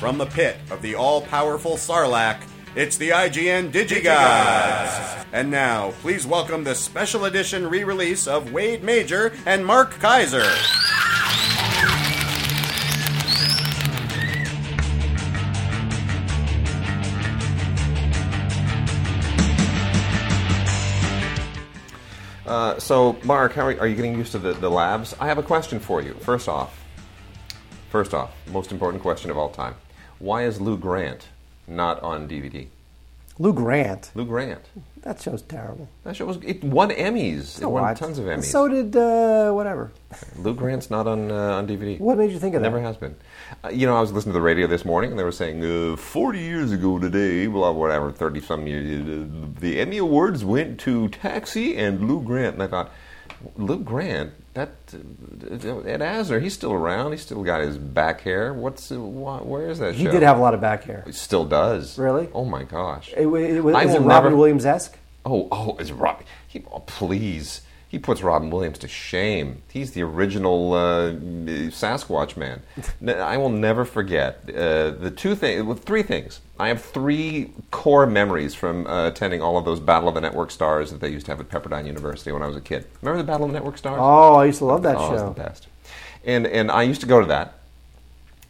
From the pit of the all powerful Sarlacc, it's the IGN DigiGods. And now, please welcome the special edition re release of Wade Major and Mark Keizer. Uh, so, Mark, how are, are you getting used to the, the labs? I have a question for you. First off, first off, most important question of all time: Why is Lou Grant not on DVD? Lou Grant. Lou Grant. That show's terrible. That show was it won Emmys. It won what? tons of Emmys. So did uh, whatever. Lou Grant's not on uh, on DVD. What made you think of that? Never has been. Uh, you know, I was listening to the radio this morning, and they were saying, uh, 40 years ago today, blah, whatever, 30 some years, uh, the Emmy Awards went to Taxi and Lou Grant. And I thought, Lou Grant, that Ed Asner, he's still around. He's still got his back hair. What's where is that He show? did have a lot of back hair. He still does. Really? Oh my gosh. It, it, was I is it Robin never- Williams esque? Oh, oh, is Rob? He, oh, please. He puts Robin Williams to shame. He's the original uh, Sasquatch man. I will never forget uh, the two things, three things. I have three core memories from uh, attending all of those Battle of the Network Stars that they used to have at Pepperdine University when I was a kid. Remember the Battle of the Network Stars? Oh, I used to love that Oh, it was show. the best. And and I used to go to that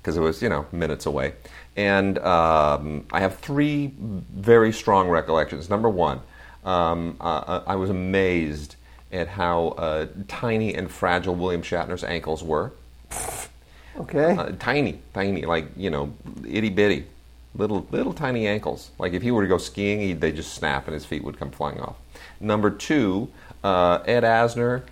because it was you know minutes away. And um, I have three very strong recollections. Number one, um, uh, I was amazed at how uh, tiny and fragile William Shatner's ankles were. Okay. Uh, tiny, tiny, like you know, itty bitty, little little tiny ankles. Like if he were to go skiing, he'd, they just snap and his feet would come flying off. Number two, uh, Ed Asner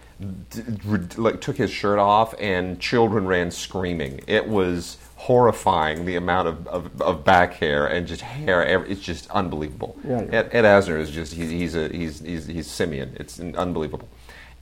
d- d- like took his shirt off and children ran screaming. It was horrifying the amount of, of, of back hair and just hair. It's just unbelievable. Yeah, yeah. Ed, Ed Asner is just he's he's a he's he's, he's simian. It's unbelievable.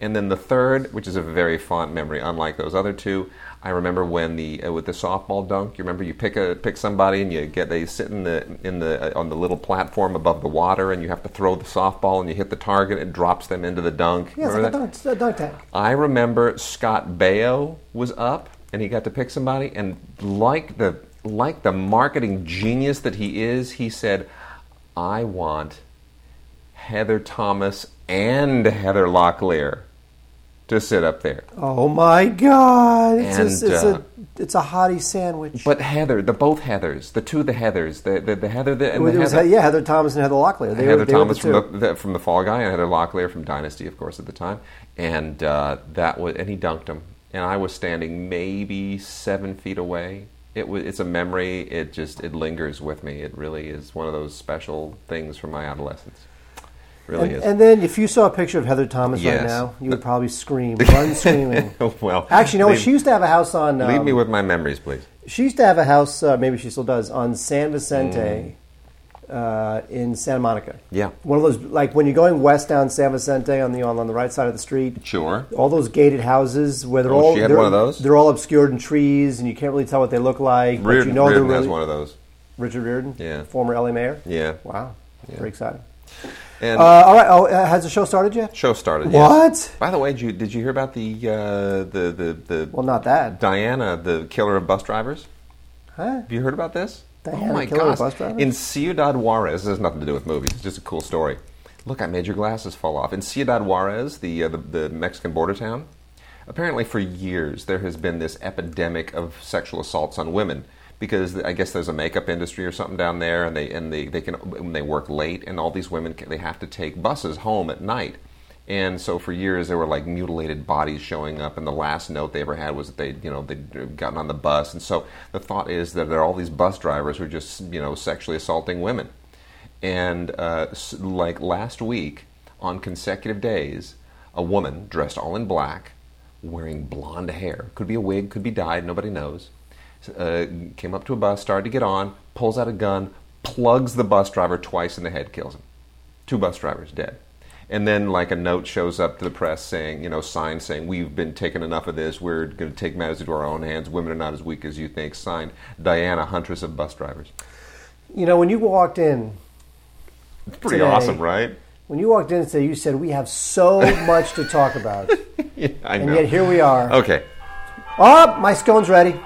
And then the third, which is a very fond memory, unlike those other two, I remember when the uh, with the softball dunk. You remember you pick a pick somebody and you get they sit in the in the uh, on the little platform above the water and you have to throw the softball and you hit the target. It drops them into the dunk. it's Remember like that? dunk, dunk tank. I remember Scott Baio was up and he got to pick somebody and like the like the marketing genius that he is, he said, "I want Heather Thomas and Heather Locklear to sit up there." Oh my God! It's, And, a, it's, uh, a, it's a hottie sandwich. But Heather, the both Heathers, the two of the Heathers, the the, the Heather the, and it the was, yeah, Heather Thomas and Heather Locklear. They Heather were, they were Thomas the from the, the from the Fall Guy and Heather Locklear from Dynasty, of course, at the time, and uh, that was and he dunked him, and I was standing maybe seven feet away. It was it's a memory. It just it lingers with me. It really is one of those special things from my adolescence. Really and, is. and then, if you saw a picture of Heather Thomas Yes. right now, you would probably scream, run screaming. well, Actually, you know what? leave, She used to have a house on. leave um, me with my memories, please. She used to have a house, uh, maybe she still does, on San Vicente Mm. Uh, in Santa Monica. Yeah. One of those, like when you're going west down San Vicente on the on, on the right side of the street, Sure. all those gated houses where they're Oh, all she had they're, one of those? They're all obscured in trees, and you can't really tell what they look like. but Riordan, you know Riordan they're has one of those. Richard Riordan, Yeah. former LA mayor. Yeah. Wow, very exciting. And Uh, all right, oh, uh, has the show started yet? show started. What? yes. By the way, did you, did you hear about the uh, the the the Well, not that. Diana, the killer of bus drivers? Huh? Have you heard about this? Diana, oh my killer gosh! In Ciudad Juarez, this has nothing to do with movies. It's just a cool story. Look, I made your glasses fall off. In Ciudad Juarez, the uh, the, the Mexican border town, apparently for years there has been this epidemic of sexual assaults on women because I guess there's a makeup industry or something down there, and they and they, they can when they work late, and all these women can, they have to take buses home at night. And so for years there were like mutilated bodies showing up, and the last note they ever had was that they, you know, they'd gotten on the bus. And so the thought is that there are all these bus drivers who are just, you know, sexually assaulting women. And uh, like last week, on consecutive days, a woman dressed all in black, wearing blonde hair, could be a wig, could be dyed, nobody knows, uh, came up to a bus, started to get on, pulls out a gun, plugs the bus driver twice in the head, kills him. Two bus drivers dead. And then, like, a note shows up to the press saying, you know, sign saying, we've been taking enough of this. We're going to take matters into our own hands. Women are not as weak as you think. Signed, Diana, Huntress of Bus Drivers. You know, when you walked in, It's pretty Today. awesome, right? when you walked in today, you said we have so much to talk about, Yeah, I and yet here we are. Okay. Oh, my scone's ready.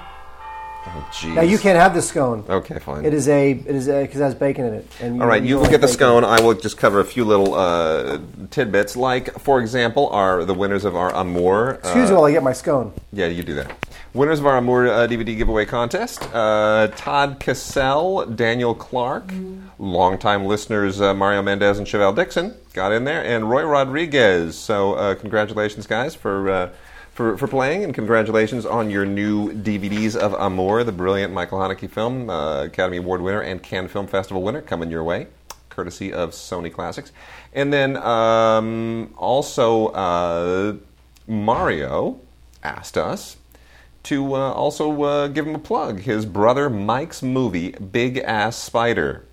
Oh. Now you can't have the scone. Okay, fine. It is a it is a because it has bacon in it. And All right, you don't look at the like scone. I will just cover a few little uh, tidbits, like, for example, are the winners of our Amour. Excuse me while I get my scone. Yeah, you do that. Winners of our Amour uh, DVD giveaway contest uh, Todd Cassell, Daniel Clark, longtime listeners uh, Mario Mendez and Chevelle Dixon got in there, and Roy Rodriguez. So, uh, congratulations, guys, for. For, for playing, and congratulations on your new DVDs of Amour, the brilliant Michael Haneke film, uh, Academy Award winner and Cannes Film Festival winner, coming your way, courtesy of Sony Classics. And then um, also, uh, Mario asked us to uh, also uh, give him a plug. His brother Mike's movie, Big Ass Spider,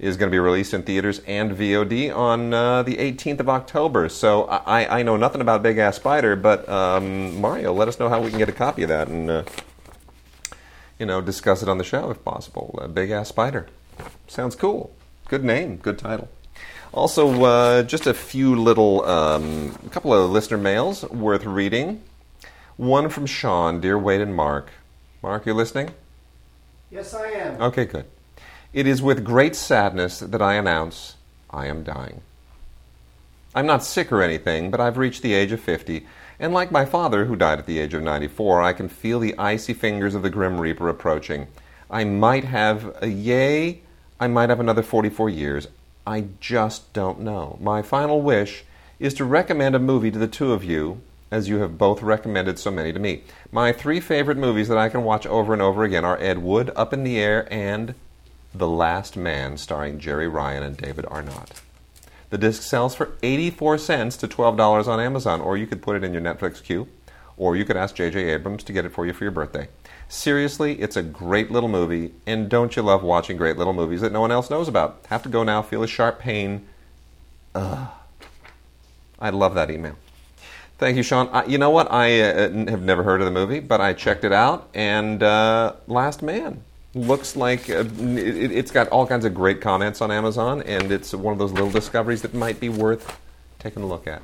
is going to be released in theaters and VOD on uh, the 18th of October. So I, I know nothing about Big Ass Spider, but um, Mario, let us know how we can get a copy of that and, uh, you know, discuss it on the show if possible. Uh, Big Ass Spider. Sounds cool. Good name, good title. Also, uh, just a few little, um, a couple of listener mails worth reading. One from Sean, dear Wade and Mark. Mark, you listening? Yes, I am. Okay, good. It is with great sadness that I announce I am dying. I'm not sick or anything, but I've reached the age of 50, and like my father, who died at the age of 94, I can feel the icy fingers of the Grim Reaper approaching. I might have a yay, I might have another 44 years. I just don't know. My final wish is to recommend a movie to the two of you, as you have both recommended so many to me. My three favorite movies that I can watch over and over again are Ed Wood, Up in the Air, and The Last Man, starring Jeri Ryan and David Arquette. The disc sells for 84 cents to $12 on Amazon, or you could put it in your Netflix queue, or you could ask J.J. Abrams to get it for you for your birthday. Seriously, it's a great little movie, and don't you love watching great little movies that no one else knows about? Have to go now, feel a sharp pain. Ugh. I love that email. Thank you, Sean. I, you know what? I uh, have never heard of the movie, but I checked it out, and uh, Last Man looks like uh, it, it's got all kinds of great comments on Amazon, and it's one of those little discoveries that might be worth taking a look at.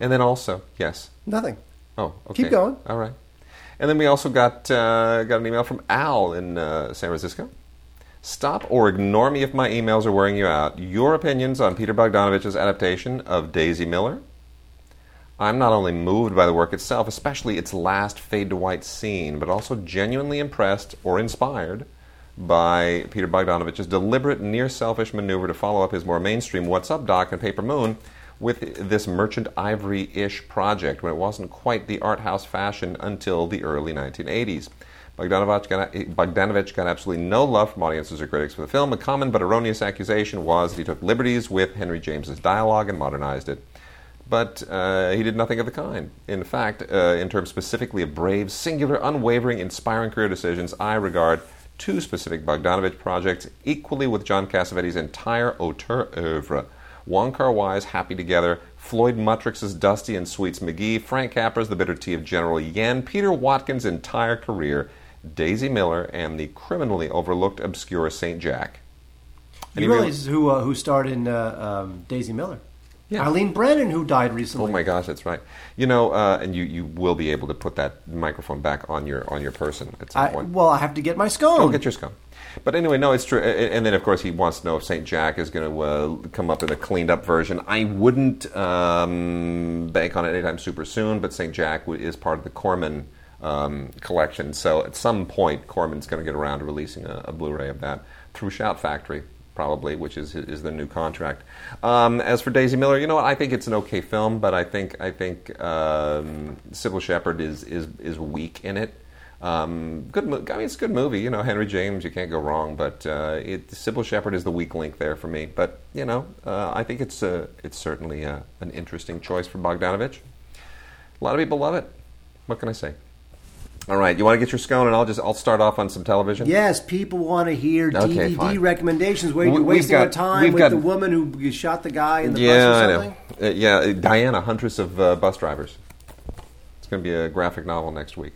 And then also, yes. Nothing. Oh, okay. Keep going. All right. And then we also got uh, got an email from Al in uh, San Francisco. Stop or ignore me if my emails are wearing you out. Your opinions on Peter Bogdanovich's adaptation of Daisy Miller. I'm not only moved by the work itself, especially its last fade to white scene, but also genuinely impressed or inspired by Peter Bogdanovich's deliberate, near selfish maneuver to follow up his more mainstream What's Up Doc and Paper Moon with this Merchant Ivory ish project when it wasn't quite the art house fashion until the early 1980s. Bogdanovich got, Bogdanovich got absolutely no love from audiences or critics for the film. A common but erroneous accusation was that he took liberties with Henry James's dialogue and modernized it. But uh, he did nothing of the kind. In fact, uh, in terms specifically of brave, singular, unwavering, inspiring career decisions, I regard two specific Bogdanovich projects equally with John Cassavetes' entire auteur oeuvre. Wong Kar Wai's Happy Together, Floyd Mutrux's Dusty and Sweets McGee, Frank Capra's The Bitter Tea of General Yen, Peter Watkins' entire career, Daisy Miller, and the criminally overlooked obscure St. Jack. Any You real- realize who uh, who starred in uh, um, Daisy Miller? Yeah. Eileen Brennan, who died recently. Oh my gosh, that's right. You know, uh, and you, you will be able to put that microphone back on your on your person at some I, point. well, I have to get my scone. Go get your scone. But anyway, no, it's true. A- a- And then, of course, he wants to know if St. Jack is going to uh, come up in a cleaned up version. I wouldn't um, bank on it anytime super soon, but St. Jack is part of the Corman um, collection. So at some point, Corman's going to get around to releasing a, a Blu ray of that through Shout Factory. Probably, which is is their new contract. Um, as for Daisy Miller, you know what? I think it's an okay film, but I think I think um, Cybill Shepherd is is is weak in it. Um, good, I mean, it's a good movie. You know, Henry James, you can't go wrong. But uh, it, Cybill Shepherd is the weak link there for me. But you know, uh, I think it's uh, it's certainly uh, an interesting choice for Bogdanovich. A lot of people love it. What can I say? All right, you want to get your scone, and I'll just I'll start off on some television. Yes, people want to hear Okay, DVD fine. recommendations. Where We- you're wasting got- our time with got- the woman who shot the guy in the yeah, bus I know. Uh, yeah, uh, Diana, Huntress of uh, Bus Drivers. It's going to be a graphic novel next week.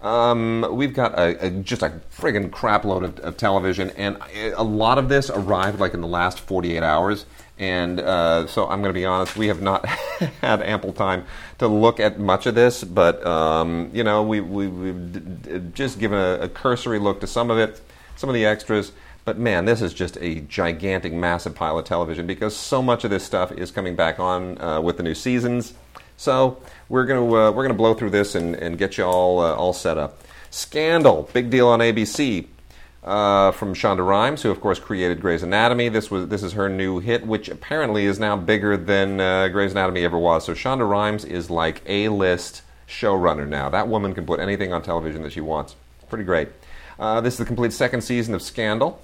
Um, we've got a, a, just a friggin' crapload of, of television, and a lot of this arrived like in the last 48 hours. And uh, so I'm going to be honest, we have not had ample time to look at much of this, but um, you know, we, we, d- just given a, a cursory look to some of it, some of the extras. But man, this is just a gigantic, massive pile of television because so much of this stuff is coming back on uh, with the new seasons. So we're gonna uh, we're gonna blow through this and, and get you all uh, all set up. Scandal, big deal on ABC. Uh, from Shonda Rhimes, who of course created Grey's Anatomy. This was this is her new hit, which apparently is now bigger than uh, Grey's Anatomy ever was. So Shonda Rhimes is like a list showrunner now. That woman can put anything on television that she wants. Pretty great. Uh, this is the complete second season of Scandal,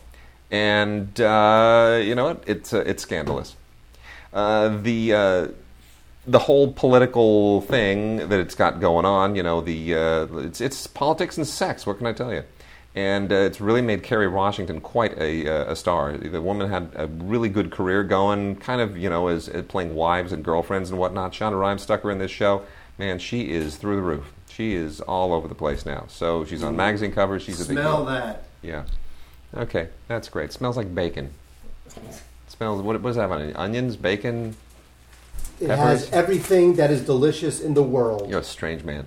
and uh, you know what? It's uh, it's scandalous. Uh, the the whole political thing that it's got going on, you know, the it's it's politics and sex. What can I tell you? And uh, it's really made Kerry Washington quite a, uh, a star. The woman had a really good career going, kind of, you know, as, as playing wives and girlfriends and whatnot. Shonda Rhimes stuck her in this show. Man, she is through the roof. She is all over the place now. So she's on magazine covers. She's a big Smell that. Yeah. Okay, that's great. Smells like bacon. smells. What, what does that have on it? Onions, bacon. It Peppers? has everything that is delicious in the world. You're a strange man.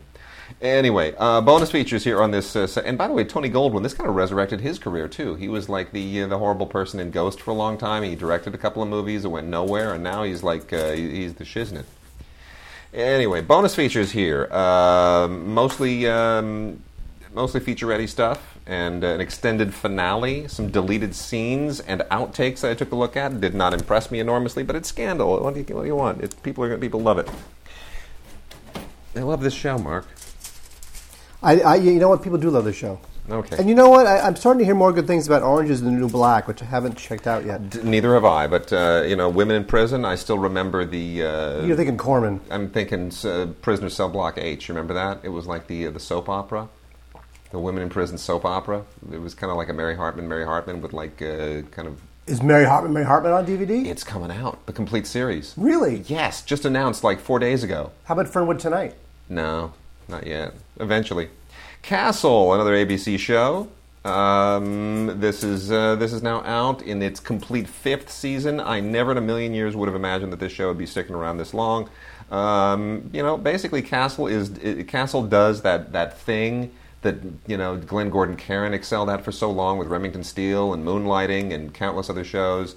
Anyway, uh, bonus features here on this. Uh, and by the way, Tony Goldwyn, this kind of resurrected his career too. He was like the uh, the horrible person in Ghost for a long time. He directed a couple of movies that went nowhere, and now he's like uh, he's the shiznit. Anyway, bonus features here. Um mostly um, mostly featurette stuff and uh, an extended finale, some deleted scenes and outtakes that I took a look at. Did not impress me enormously, but it's scandal. What do you, what do you want? It, people are people love it. They love this show, Mark. I, I, you know what? People do love the show. Okay. And you know what? I, I'm starting to hear more good things about Orange is the New Black, which I haven't checked out yet. D- Neither have I, but uh, you know, women in prison. I still remember the. Uh, You're thinking Corman. I'm thinking uh, Prisoner Cell Block H. You remember that? It was like the uh, the soap opera, the women in prison soap opera. It was kind of like a Mary Hartman, Mary Hartman with like uh, kind of. Is Mary Hartman Mary Hartman on DVD? It's coming out, the complete series. Really? Yes, just announced like four days ago. How about Fernwood Tonight? No, not yet. Eventually, Castle, another ABC show. Um, this is uh, this is now out in its complete fifth season. I never in a million years would have imagined that this show would be sticking around this long. Um, you know, basically, Castle is it, Castle does that that thing that you know Glenn Gordon Caron excelled at for so long with Remington Steele and Moonlighting and countless other shows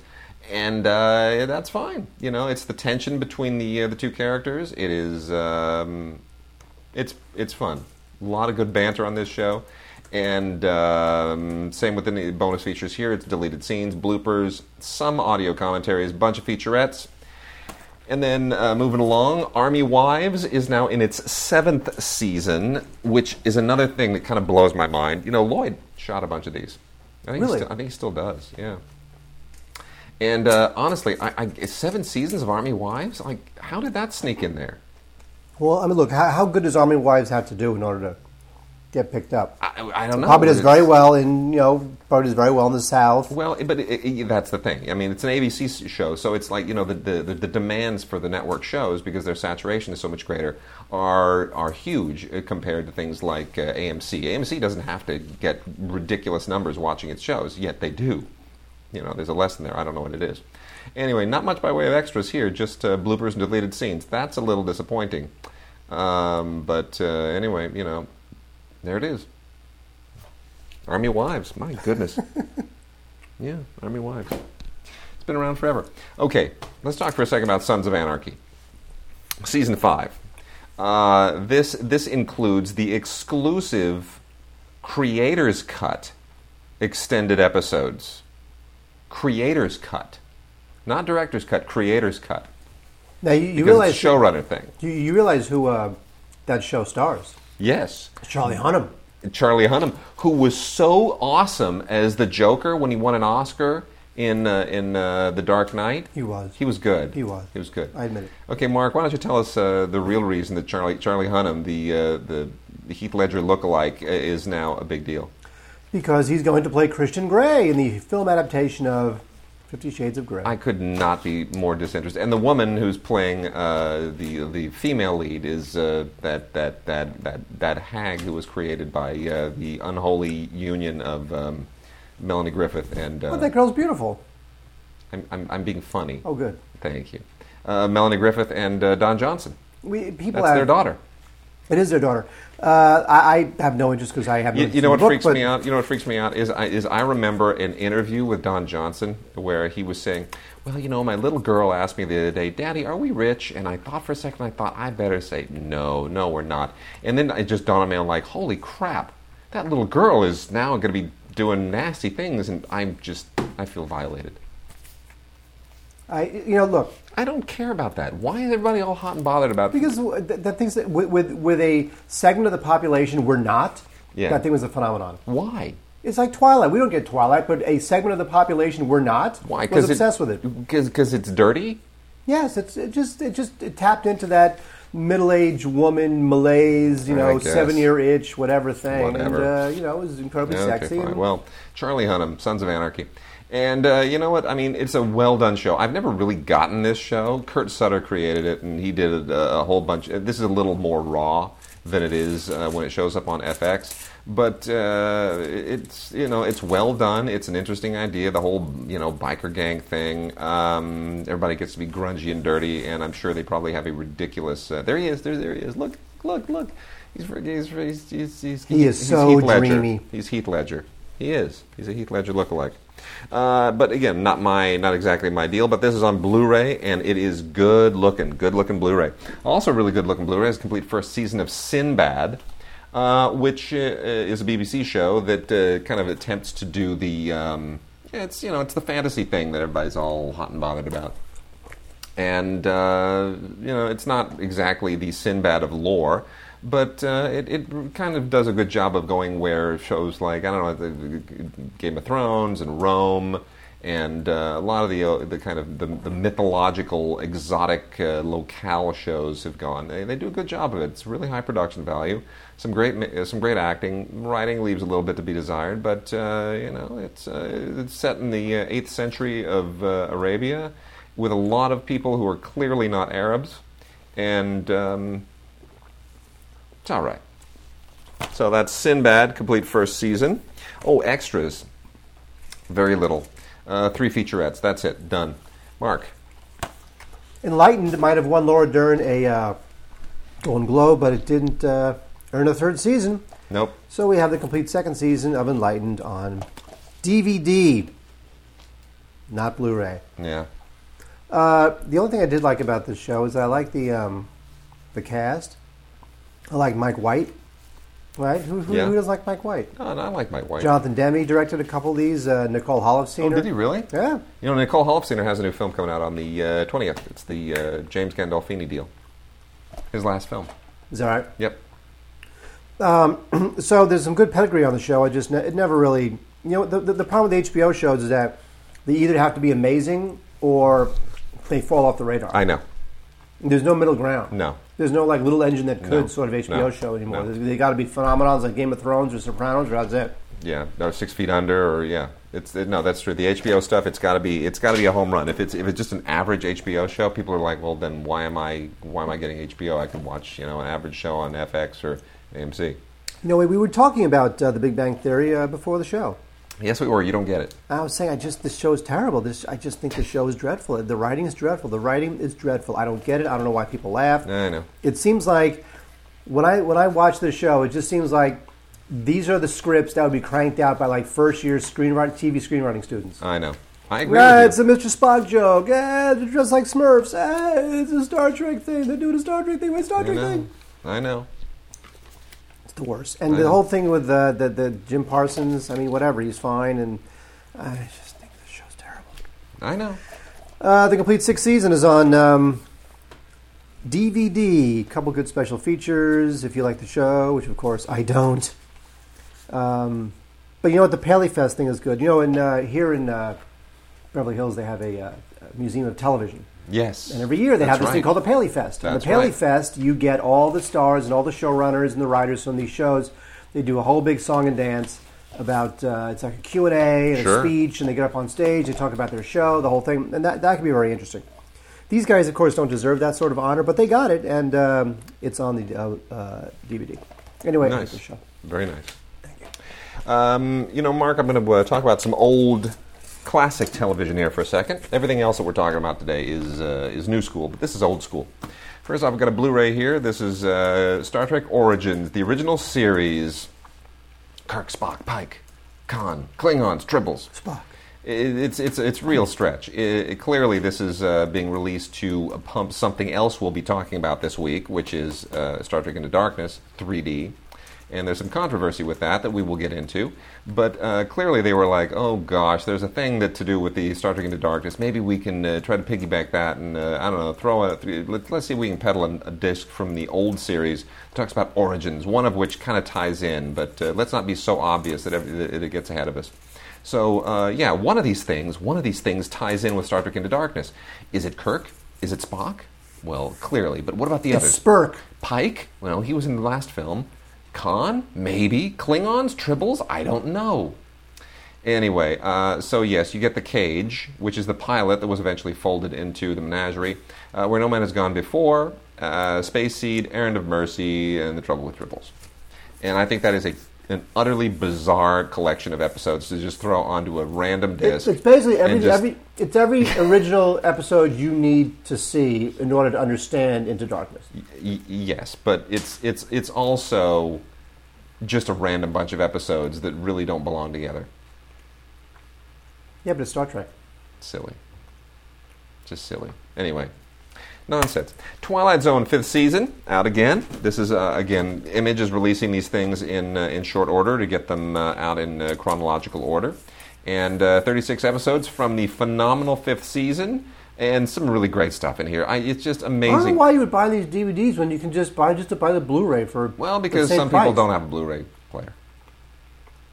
and uh, that's fine. You know, it's the tension between the uh, the two characters. It is um, it's it's fun. A lot of good banter on this show, and um, same with the bonus features here. It's deleted scenes, bloopers, some audio commentaries, bunch of featurettes. And then uh, moving along, Army Wives is now in its seventh season, which is another thing that kind of blows my mind. You know, Lloyd shot a bunch of these. I think Really? He still, I think he still does. Yeah. And uh, honestly, I, I, seven seasons of Army Wives. Like, how did that sneak in there? Well, I mean, look, how, how good does Army Wives have to do in order to get picked up? I, I don't know. Probably does It's- very well in, you know, probably does very well in the South. Well, but it, it, that's the thing. I mean, it's an ABC show, so it's like you know the, the, the, demands for the network shows because their saturation is so much greater are are huge compared to things like uh, AMC. AMC doesn't have to get ridiculous numbers watching its shows, yet they do. You know, there's a lesson there. I don't know what it is. Anyway, not much by way of extras here, just uh, bloopers and deleted scenes. That's a little disappointing. Um, but uh, anyway, you know, there it is. Army Wives. My goodness. yeah, Army Wives. It's been around forever. Okay, let's talk for a second about Sons of Anarchy. Season 5. Uh, this, this includes the exclusive Creator's Cut extended episodes. Creator's Cut. Not Director's Cut, Creator's Cut. Now, you, you realize it's showrunner thing. you, you realize who uh, that show stars? Yes. Charlie Hunnam. Charlie Hunnam, who was so awesome as the Joker when he won an Oscar in uh, in uh, The Dark Knight. He was. He was good. He was. He was good. I admit it. Okay, Mark, why don't you tell us uh, the real reason that Charlie Charlie Hunnam, the uh, the, the Heath Ledger lookalike, uh, is now a big deal? Because he's going to play Christian Grey in the film adaptation of Fifty Shades of Grey. I could not be more disinterested. And the woman who's playing uh, the the female lead is uh, that, that that that that hag who was created by uh, the unholy union of um, Melanie Griffith and. Uh, but that girl's beautiful. I'm, I'm, I'm being funny. Oh, good. Thank you. Uh, Melanie Griffith and uh, Don Johnson. We people That's have, their daughter. It is their daughter. Uh, I, I have no interest because I have. No You, you know what book, freaks me out? You know what freaks me out is I, is I remember an interview with Don Johnson where he was saying, "Well, you know, my little girl asked me the other day, Daddy, are we rich?" And I thought for a second, I thought I better say, "No, no, we're not." And then it just dawned on me, I'm like, "Holy crap! That little girl is now going to be doing nasty things," and I'm just I feel violated. I, you know, look, I don't care about that. Why is everybody all hot and bothered about? That? Because the, the things that with, with with a segment of the population we're not. Yeah. That thing was a phenomenon. why? It's like Twilight. We don't get Twilight, but a segment of the population we're not. Why? Was obsessed with it. Because it's dirty. Yes, it's it just it just it tapped into that middle-aged woman malaise, you know, seven-year itch, whatever thing, Whatever. and uh, you know, it was incredibly Yeah, sexy. Okay, fine. and- Well, Charlie Hunnam, Sons of Anarchy. And uh, you know what? I mean, it's a well done show. I've never really gotten this show. Kurt Sutter created it, and he did a, a whole bunch. This is a little more raw than it is uh, when it shows up on FX. But uh, it's you know it's well done. It's an interesting idea. The whole you know biker gang thing. Um, everybody gets to be grungy and dirty, and I'm sure they probably have a ridiculous. Uh, there he is. There, there he is. Look, look, look. He's he's he's he's, he's He is he's so Heath Ledger. dreamy. He's Heath Ledger. He is. He's a Heath Ledger lookalike. Uh, but again, not my, not exactly my deal. But this is on Blu-ray, and it is good looking, good looking Blu-ray. Also, really good looking Blu-ray is complete first season of Sinbad, uh, which uh, is a BBC show that uh, kind of attempts to do the, um, it's you know, it's the fantasy thing that everybody's all hot and bothered about and uh, you know it's not exactly the Sinbad of lore, but uh, it, it kind of does a good job of going where shows like I don't know Game of Thrones and Rome. And uh, a lot of the uh, the kind of the, the mythological, exotic uh, locale shows have gone. They, they do a good job of it. It's really high production value. Some great uh, some great acting. Writing leaves a little bit to be desired, but you know it's it's set in the eighth century of Arabia with a lot of people who are clearly not Arabs, and um, it's all right. So that's Sinbad, complete first season. Oh, extras. Very little. Uh, three featurettes. That's it. Done. Mark. Enlightened might have won Laura Dern a uh, Golden Globe, but it didn't uh, earn a third season. Nope. So we have the complete second season of Enlightened on DVD, not Blu-ray. Yeah. Uh, the only thing I did like about this show is I like the um, the cast. I like Mike White. Right? Who, who, Yeah. who doesn't like Mike White? Oh, no, I like Mike White. Jonathan Demme directed a couple of these. Uh, Nicole oh, did he really? Yeah. You know, Nicole Holofcener has a new film coming out on the uh, 20th. It's the uh, James Gandolfini deal. His last film. Is that right? Yep. So there's some good pedigree on the show. I just ne- it never really you know the, the the problem with HBO shows is that they either have to be amazing or they fall off the radar. I know. There's no middle ground. No. There's no like little engine that could No. sort of HBO No. show anymore. No. They got to be phenomenons like Game of Thrones or Sopranos or that's it. Yeah, no, Six Feet Under, or yeah, it's it, no, that's true. The HBO stuff, it's got to be, it's got to be a home run. If it's if it's just an average HBO show, people are like, well, then why am I why am I getting HBO? I can watch you know an average show on FX or AMC. No we were talking about uh, the Big Bang Theory uh, before the show. Yes, we were. You don't get it. I was saying, I just this show is terrible. This I just think the show is dreadful. The writing is dreadful. The writing is dreadful. I don't get it. I don't know why people laugh. I know. It seems like when I when I watch this show, it just seems like these are the scripts that would be cranked out by like first year screenwriting TV screenwriting students. I know. I agree Yeah, it's a Mr. Spock joke. Yeah, they're dressed like Smurfs. Ah, it's a Star Trek thing. They're doing a Star Trek thing. Wait, Star you. I Trek thing. I know. The worst. And I the know. whole thing with the, the the Jim Parsons. I mean, whatever. He's fine, and I just think this show's terrible. I know. Uh, the complete sixth season is on um, DVD. A couple good special features if you like the show, which of course I don't. Um, but you know what? The Paley Fest thing is good. You know, in uh, here in uh, Beverly Hills, they have a, uh, a museum of television. Yes. And every year they have this thing called the Paley Fest. and That's the Paley right. Fest, you get all the stars and all the showrunners and the writers from these shows. They do a whole big song and dance about uh, it's like a Q and A and Sure. a speech, and they get up on stage, they talk about their show, the whole thing, and that that could be very interesting. These guys, of course, don't deserve that sort of honor, but they got it, and um, it's on the uh, uh, DVD. Anyway, Nice. Very nice. Thank you. Um, you know, Mark, I'm going to uh, talk about some old classic television here for a second. Everything else that we're talking about today is uh, is new school, but this is old school. First off, I've got a Blu-ray here. This is uh, Star Trek Origins, the original series. Kirk, Spock, Pike, Khan, Klingons, Tribbles. Spock. It- It's it's it's real stretch. It, clearly, this is uh, being released to pump something else we'll be talking about this week, which is uh, Star Trek Into Darkness 3D. And there's some controversy with that that we will get into. But uh, clearly, they were like, "Oh gosh, there's a thing that to do with the Star Trek Into Darkness. Maybe we can uh, try to piggyback that, and uh, I don't know, throw a. Th- let, let's see if we can peddle a, a disc from the old series that talks about origins, one of which kind of ties in. But uh, let's not be so obvious that, every, that it gets ahead of us." So uh, yeah, one of these things, one of these things ties in with Star Trek Into Darkness. Is it Kirk? Is it Spock? Well, clearly. But what about the It's others? Spurk. Pike? Well, he was in the last film. Khan? Maybe. Klingons? Tribbles? I don't know. Anyway, uh, so yes, you get the cage, which is the pilot that was eventually folded into the menagerie, uh, where no man has gone before, uh, Space Seed, Errand of Mercy, and The Trouble with Tribbles. And I think that is a, an utterly bizarre collection of episodes to just throw onto a random It's, disc. it's basically every, just... every it's every original episode you need to see in order to understand Into Darkness. Y- yes, but it's it's it's also just a random bunch of episodes that really don't belong together. Yeah, but it's Star Trek. Silly. Just silly. Anyway, nonsense. Twilight Zone fifth season out again. This is uh, again Image is releasing these things in uh, in short order to get them uh, out in uh, chronological order, and uh, 36 episodes from the phenomenal fifth season. And some really great stuff in here. I, it's just I don't know amazing. why you would buy these DVDs when you can just buy just to buy the Blu-ray for Well, because some people don't have a Blu-ray player.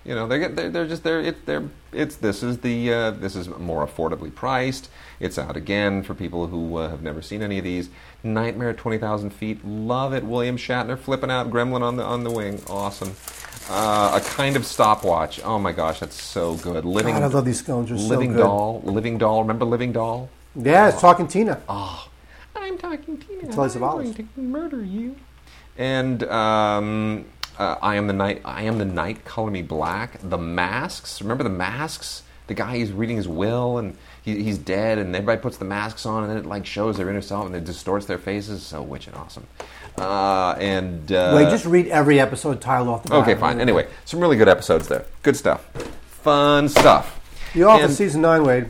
You know, they get they're, they're just they're it, they're it's this is the uh, this is more affordably priced. It's out again for people who uh, have never seen any of these. Nightmare at Twenty Thousand Feet, love it. William Shatner flipping out Gremlin on the on the wing, awesome. Uh, a kind of stopwatch. Oh my gosh, that's so good. Living God, I love these scones. They're so Living good. Doll, Living Doll. Remember Living Doll? Yeah, it's talking Tina. Oh, I'm talking Tina. Slice I'm of olives. going to murder you. And um, uh, I am the night. I am the night. Color me black. The masks. Remember the masks? The guy he's reading his will and he, he's dead, and everybody puts the masks on, and then it like shows their inner self, and it distorts their faces. So witch and awesome. Uh, and uh, Wait, just read every episode title off the bat. okay, fine. Anyway, some really good episodes there. Good stuff. Fun stuff. The Office and, season nine. Wade,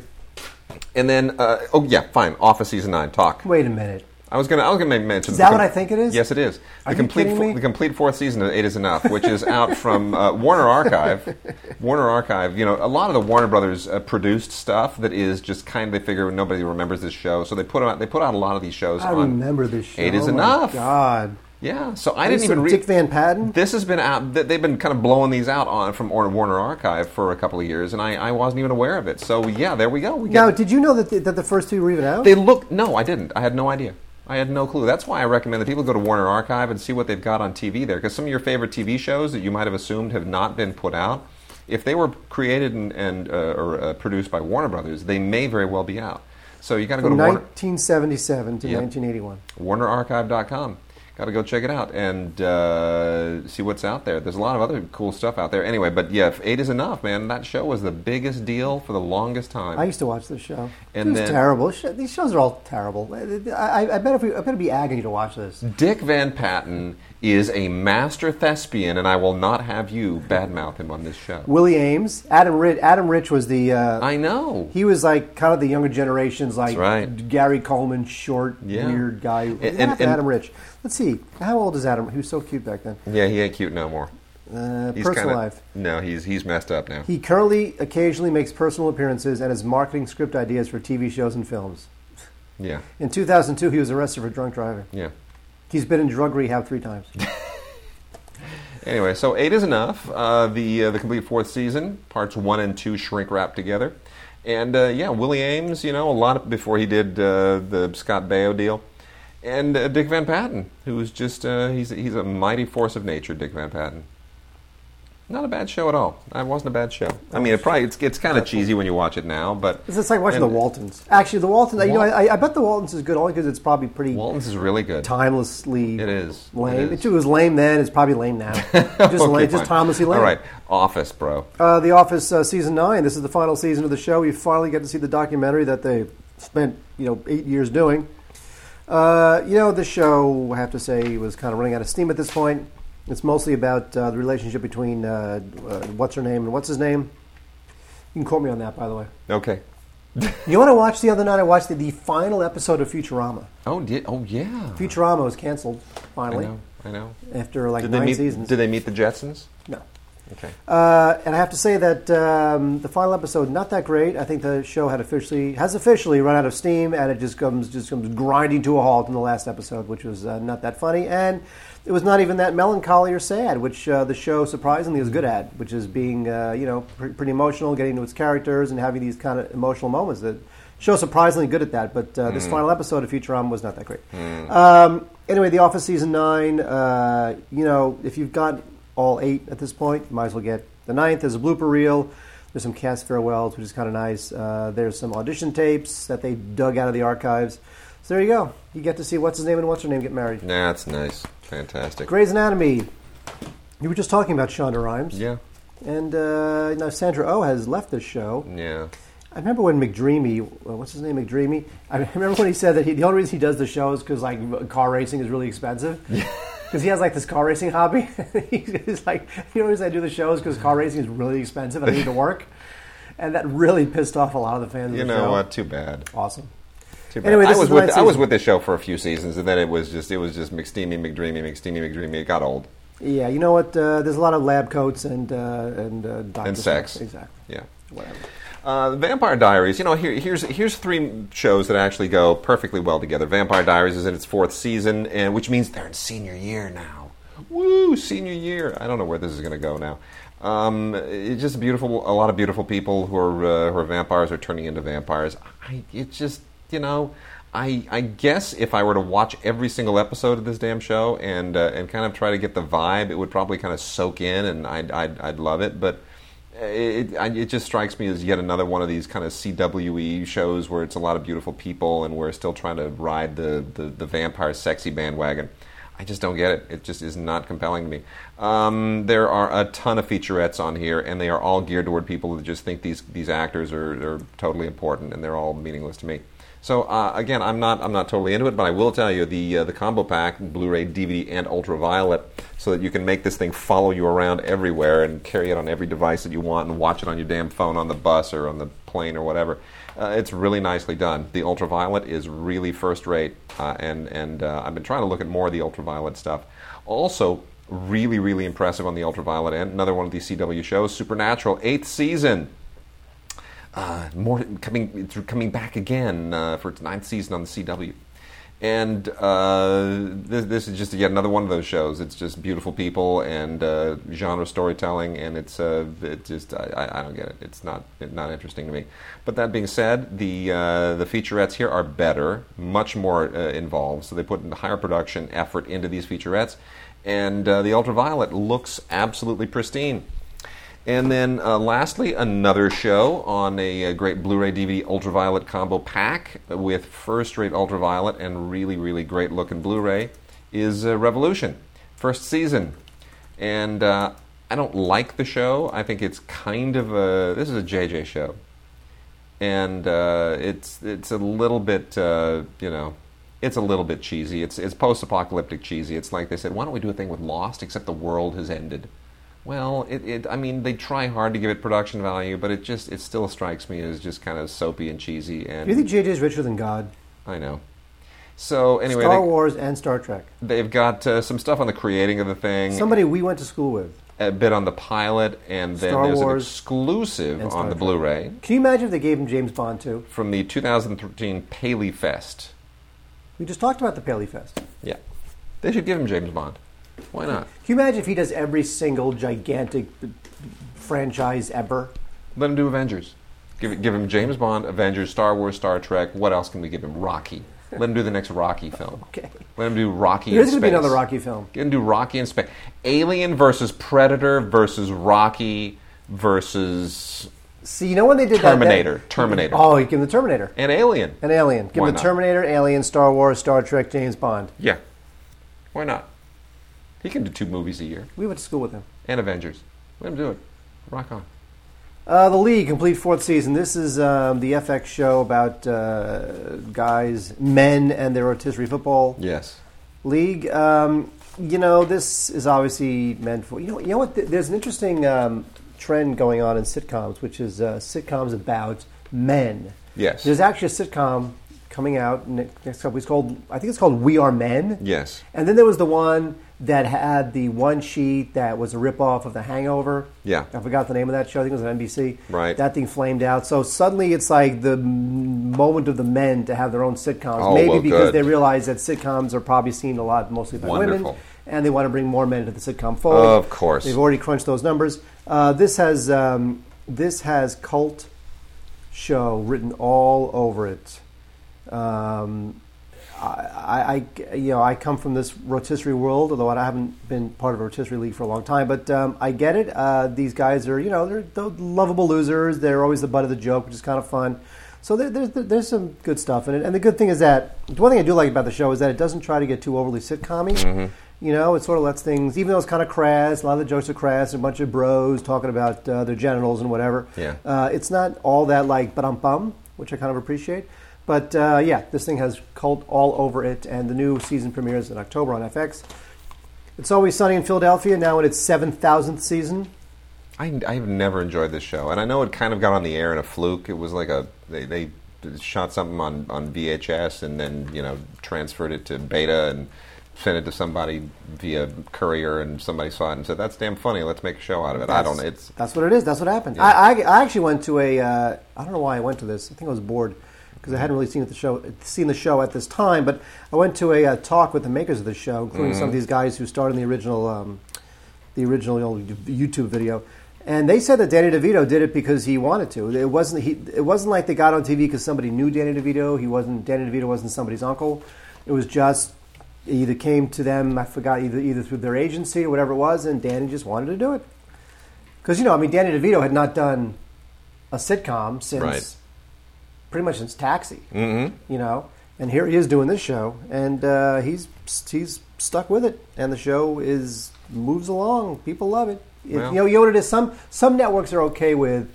and then uh, oh yeah, fine. Office season nine. Talk. wait a minute. I was gonna. I was gonna mention. Is that the what I think it is? Yes, it is. Are the complete. kidding fo- me? The complete fourth season of Eight Is Enough, which is out from uh, Warner Archive. Warner Archive. You know, a lot of the Warner Brothers uh, produced stuff that is just kind of. They figure nobody remembers this show, so they put out. They put out a lot of these shows. I remember this show. Eight is Oh enough. God. Yeah. So I didn't even read. Dick Van Patten. This has been out. They've been kind of blowing these out on from Warner Warner Archive for a couple of years, and I, I wasn't even aware of it. So yeah, there we go. We Now, did you know that the, that the first two were even out? they look. No, I didn't. I had no idea. I had no clue. That's why I recommend that people go to Warner Archive and see what they've got on TV there, because some of your favorite TV shows that you might have assumed have not been put out, if they were created and, and uh, or uh, produced by Warner Brothers, they may very well be out. So you got to go to Warner, 1977 to Yep. 1981. WarnerArchive.com. Got to go check it out and uh, see what's out there. There's a lot of other cool stuff out there. Anyway, but yeah, if eight is enough, man. That show was the biggest deal for the longest time. I used to watch this show. And it was then- terrible. These shows are all terrible. I, I, I bet if we, I bet it'd be agony to watch this. Dick Van Patten is a master thespian, and I will not have you badmouth him on this show. Willie Aames, Adam Rich. Adam Rich was the. Uh, I know. he was like kind of the younger generation's like right. Gary Coleman, short, Yeah. weird guy. And- And, and- Adam Rich. Let's see. How old is Adam? He was so cute back then. Yeah, he ain't cute no more. Uh, He's personal kinda, life. No, he's he's messed up now. He currently occasionally makes personal appearances and is marketing script ideas for TV shows and films. Yeah, In 2002, he was arrested for drunk driving. yeah. He's been in drug rehab three times. Anyway, so eight is enough. Uh, the uh, the complete fourth season, parts one and two shrink wrap together, and uh, yeah, Willie Aames, you know, a lot of, before he did uh, the Scott Baio deal, and uh, Dick Van Patten, who's just uh, he's he's a mighty force of nature, Dick Van Patten. Not a bad show at all. It wasn't a bad show. I mean, it probably it's, it's kind of cheesy when you watch it now, but It's just like watching the Waltons. Actually, the Waltons. You know, I, I bet the Waltons is good only because it's probably pretty Walton's is really good. timelessly. It is. lame. It It, is. was lame then. It's probably lame now. Just Okay, lame. Just timelessly lame. All right, Office, bro. Uh, the Office uh, season nine. This is the final season of the show. We finally get to see the documentary that they spent you know eight years doing. Uh, you know, the show I have to say was kind of running out of steam at this point. It's mostly about uh, the relationship between uh, uh, what's her name and what's his name. You can quote me on that, by the way. Okay. You want to watch the other night? I watched the, the final episode of Futurama. Oh, did, oh yeah. Futurama was canceled finally. I know. I know. after like Did nine meet? seasons. Did they meet the Jetsons? no. Okay. Uh, and I have to say that um, the final episode not that great. I think the show had officially has officially run out of steam, and it just comes just comes grinding to a halt in the last episode, which was uh, not that funny, and it was not even that melancholy or sad, which uh, the show surprisingly is good at, which is being uh, you know pre- pretty emotional, getting to its characters, and having these kind of emotional moments. The show surprisingly good at that, but uh, this final episode of Futurama was not that great. Um, anyway, The Office season nine. Uh, you know, if you've got all eight at this point, you might as well get the ninth. There's a blooper reel. There's some cast farewells, which is kind of nice. Uh, there's some audition tapes that they dug out of the archives. So there you go. You get to see what's his name and what's her name get married. Nah, that's nice. Fantastic. Grey's Anatomy. You were just talking about Shonda Rhimes. Yeah. And uh, now Sandra Oh has left the show. Yeah. I remember when McDreamy, uh, what's his name, McDreamy? I remember when he said that he, the only reason he does the show is because like car racing is really expensive. Because he has like this car racing hobby. He's like, the only reason I do the show is because car racing is really expensive and I need to work. And that really pissed off a lot of the fans You of the know what? Too bad. Awesome. Anyway, I was with I was with this show for a few seasons, and then it was just it was just McSteamy, McDreamy, McSteamy, McDreamy. It got old. Yeah, you know what? Uh, there's a lot of lab coats and uh, and uh, And sex. Exactly. Yeah. Whatever. Uh, Vampire Diaries. You know, here, here's here's three shows that actually go perfectly well together. Vampire Diaries is in its fourth season, and which means they're in senior year now. Woo, senior year! I don't know where this is going to go now. Um, it's just beautiful. A lot of beautiful people who are uh, who are vampires are turning into vampires. I, it's just you know. I, I guess if I were to watch every single episode of this damn show and uh, and kind of try to get the vibe, it would probably kind of soak in, and I'd I'd, I'd love it. But it, I- it just strikes me as yet another one of these kind of CWE shows where it's a lot of beautiful people and we're still trying to ride the, the, the vampire sexy bandwagon. I just don't get it. It just is not compelling to me. Um, there are a ton of featurettes on here, and they are all geared toward people that just think these, these actors are, are totally important, and they're all meaningless to me. So uh, again, I'm not I'm not totally into it, but I will tell you the uh, the combo pack, Blu-ray, DVD, and ultraviolet, so that you can make this thing follow you around everywhere and carry it on every device that you want and watch it on your damn phone on the bus or on the plane or whatever. Uh, it's really nicely done. The ultraviolet is really first rate, uh, and and uh, I've been trying to look at more of the ultraviolet stuff. Also, really really impressive on the ultraviolet end. Another one of these CW shows, Supernatural, eighth season uh, more coming it's coming back again uh, for its ninth season on the CW. And uh, this, this is just yet another one of those shows. It's just beautiful people and uh, genre storytelling, and it's uh, it just I, I- don't get it. It's not not interesting to me. But that being said, the uh, the featurettes here are better, much more involved. So they put higher production effort into these featurettes, and the ultraviolet looks absolutely pristine. And then, uh, lastly, another show on a, uh great Blu-ray DVD ultraviolet combo pack with first-rate ultraviolet and really, really great-looking Blu-ray is uh, Revolution, first season. And uh, I don't like the show. I think it's kind of a this is a JJ show, and uh, it's it's a little bit uh, you know it's a little bit cheesy. It's it's post-apocalyptic cheesy. It's like they said, why don't we do a thing with Lost except the world has ended. Well, it, it I mean they try hard to give it production value, but it just it still strikes me as just kind of soapy and cheesy. And Do you think JJ's richer than God? I know. So anyway, Star they, Wars and Star Trek. they've got uh, some stuff on the creating of the thing, Somebody we went to school with. a bit on the pilot, and then Star there's an exclusive on the Trek. Blu-ray Can you imagine if they gave him James Bond too? from the 2013 Paley Fest. We just talked about the Paley Fest. Yeah, they should give him James Bond. Why not? Can you imagine if he does every single gigantic franchise ever? Let him do Avengers. Give, give him James Bond, Avengers, Star Wars, Star Trek. What else can we give him? Rocky. Let him do the next Rocky film. Okay. Let him do Rocky. There's in going to be another Rocky film. Get him do Rocky in space. Alien versus Predator versus Rocky versus See, you know when they did Terminator. that? that- Terminator. Oh, you give him the Terminator. and Alien. An Alien. Give Why him the? Terminator, Alien, Star Wars, Star Trek, James Bond. Yeah. Why not? He can do two movies a year. We went to school with him. And Avengers. Let him do it. Rock on. Uh, the League, complete fourth season. This is um, the FX show about uh, guys, men, and their rotisserie football Yes. league. Um, you know, this is obviously meant for you know. You know what? Th- There's an interesting um, trend going on in sitcoms, which is uh, sitcoms about men. Yes. There's actually a sitcom coming out ne- next couple weeks called I think it's called We Are Men. Yes. And then there was the one that had the one sheet that was a ripoff of The Hangover. Yeah. I forgot the name of that show. I think it was on NBC. Right. That thing flamed out. So suddenly it's like the moment of the men to have their own sitcoms. Oh, Maybe well, because good. they realize that sitcoms are probably seen a lot mostly by women. And they want to bring more men into the sitcom fold. Of course. They've already crunched those numbers. Uh, this has um, this has cult show written all over it. Um, I, I, you know, I come from this rotisserie world, although I haven't been part of a rotisserie league for a long time. But um, I get it. Uh, these guys are, you know, they're, they're lovable losers. They're always the butt of the joke, which is kind of fun. So there, there's there's some good stuff in it. And the good thing is that the one thing I do like about the show is that it doesn't try to get too overly sitcom You know, it sort of lets things, even though it's kind of crass. A lot of the jokes are crass. A bunch of bros talking about uh, their genitals and whatever. Yeah. Uh, it's not all that like but bum, which I kind of appreciate. But uh, yeah, this thing has cult all over it, and the new season premieres in October on FX. It's Always Sunny in Philadelphia, now in its 7,000th season. I, I've never enjoyed this show, and I know it kind of got on the air in a fluke. It was like a they, they shot something on, on VHS and then you know transferred it to Beta and sent it to somebody via courier, and somebody saw it and said, "That's damn funny. Let's make a show out of it." I don't know. It's That's what it is. That's what happened. Yeah. I, I, I actually went to a. Uh, I don't know why I went to this. I think I was bored because I hadn't really seen the show seen the show at this time. But I went to a uh, talk with the makers of the show, including Mm-hmm. some of these guys who starred in the original um, the original YouTube video. And they said that Danny DeVito did it because he wanted to. It wasn't he. It wasn't like they got on TV because somebody knew Danny DeVito. He wasn't. Danny DeVito wasn't somebody's uncle. It was just it either came to them. I forgot either either through their agency or whatever it was, and Danny just wanted to do it. Because you know, I mean, Danny DeVito had not done a sitcom since Right. Pretty much since Taxi. mm-hmm. You know, and here he is doing this show, and uh, he's he's stuck with it, and the show is moves along. People love it. It- Well- you know, you know what it is. Some some networks are okay with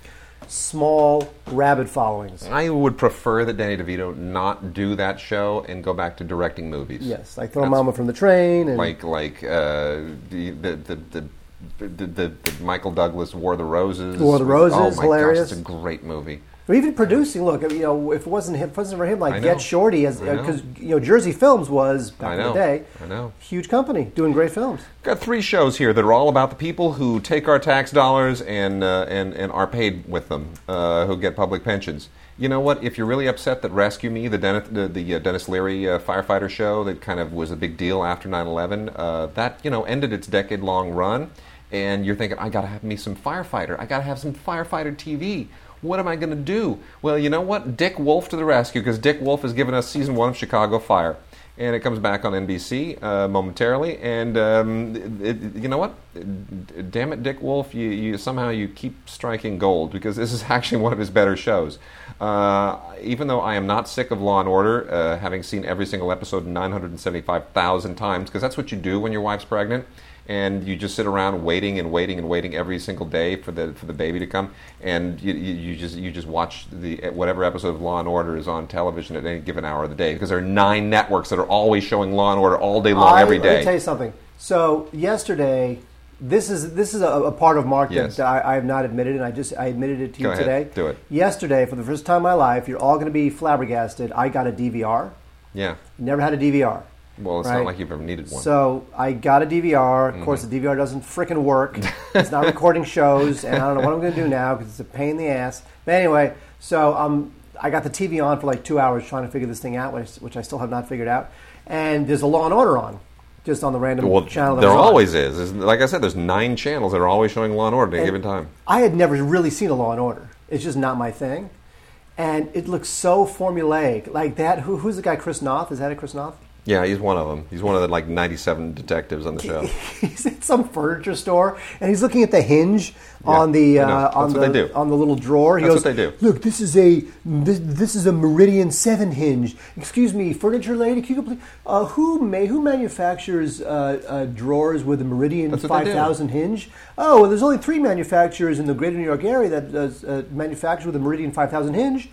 small rabid followings. I would prefer that Danny DeVito not do that show and go back to directing movies. Yes, like Throw That's- Mama from the Train, and like like uh, the, the, the, the the, the, the Michael Douglas War of the Roses. War of the Roses, oh my hilarious. Gosh, it's a great movie. Or even producing. Look, you know, if it wasn't him, if it wasn't for him, like. Get Shorty, as because you know Jersey Films was back in the day, I know. huge company doing great films. Got three shows here that are all about the people who take our tax dollars and uh, and and are paid with them, uh, who get public pensions. You know what? If you're really upset that Rescue Me, the Dennis, the, the uh, Denis Leary uh, firefighter show that kind of was a big deal after 9/11, uh, that you know ended its decade-long run, and you're thinking, I got to have me some firefighter. I got to have some firefighter TV. What am I going to do? Well, you know what? Dick Wolf to the rescue because Dick Wolf has given us season one of Chicago Fire and it comes back on NBC uh, momentarily. And um, it, it- you know what? Damn it, Dick Wolf! You, you somehow you keep striking gold because this is actually one of his better shows. Uh, even though I am not sick of Law and Order, uh, having seen every single episode 975,000 times, because that's what you do when your wife's pregnant. And you just sit around waiting and waiting and waiting every single day for the for the baby to come, and you, you, just you just watch the whatever episode of Law and Order is on television at any given hour of the day because there are nine networks that are always showing Law and Order all day long every day. I, every Let me tell you something. So yesterday, this is this is a, a part of Mark Yes. that I, I have not admitted, and I just I admitted it to you ahead. today. Do it. Yesterday, for the first time in my life, you're all going to be flabbergasted. I got a DVR. Yeah. Never had a DVR. Well, it's Right. not like you've ever needed one. So I got a DVR. Of Mm-hmm. course, the DVR doesn't frickin' work. it's not recording shows, and I don't know what I'm going to do now because it's a pain in the ass. But anyway, so um, I got the TV on for like two hours trying to figure this thing out, which, which I still have not figured out. And there's a Law and Order on, just on the random well, channel. That there was on. always is. There's- Like I said, there's nine channels that are always showing Law and Order at any And given time. I had never really seen a Law and Order. It's just not my thing. and it looks so formulaic, like that. Who, who's the guy? Chris Noth? Is that a Chris Noth? Yeah, he's one of them. He's one of the like 97 detectives on the show. he's at some furniture store and he's looking at the hinge on the uh, on the on the little drawer. He That's goes, what they do. Look, this is a this, this is a Meridian Seven hinge. Excuse me, furniture lady, can you please? Uh, who may who manufactures uh, uh, drawers with a Meridian That's what they five thousand hinge? Oh, well, there's only three manufacturers in the Greater New York area that does, uh, manufacture with a Meridian five thousand hinge.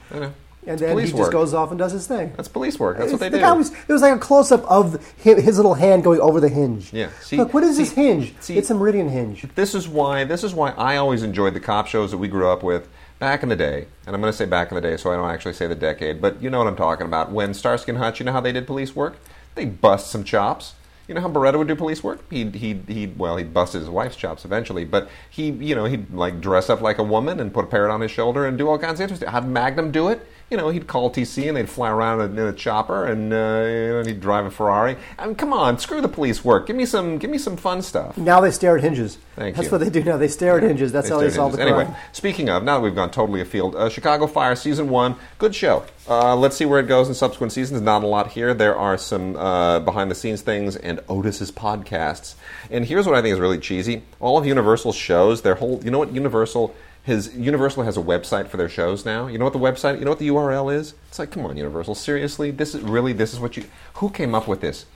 And then he work. just goes off and does his thing. That's police work. That's what they the do. Guy was, it was like a close up of his, his little hand going over the hinge. Yeah. See- Look, what is see- this hinge? see- it's a meridian hinge. this is why this is why I always enjoyed the cop shows that we grew up with back in the day. And I'm going to say back in the day, so I don't actually say the decade, but you know what I'm talking about. When Starsky and Hutch, you know how they did police work? They bust some chops. You know how Baretta would do police work? He'd, he'd, he'd, well, he busted his wife's chops eventually, but he, you know, he'd like dress up like a woman and put a parrot on his shoulder and do all kinds of interesting. How'd Magnum do it? You know, he'd call TC and they'd fly around in a, in a chopper and, uh, you know, he'd drive a Ferrari. I mean, come on, screw the police work. Give me some, give me some fun stuff. Now they stare at hinges. Thank That's you. what they do now. They stare at hinges. That's how they solve the crime. Anyway, speaking of, now that we've gone totally afield, uh, Chicago Fire season one, good show. Uh, let's see where it goes in subsequent seasons. Not a lot here. There are some uh, behind the scenes things and Otis's podcasts. And here's what I think is really cheesy: all of Universal's shows, their whole, you know what Universal. His Universal has a website for their shows now. You know what the website? You know what the URL is? It's like, come on, Universal, seriously? This is really this is what you? Who came up with this?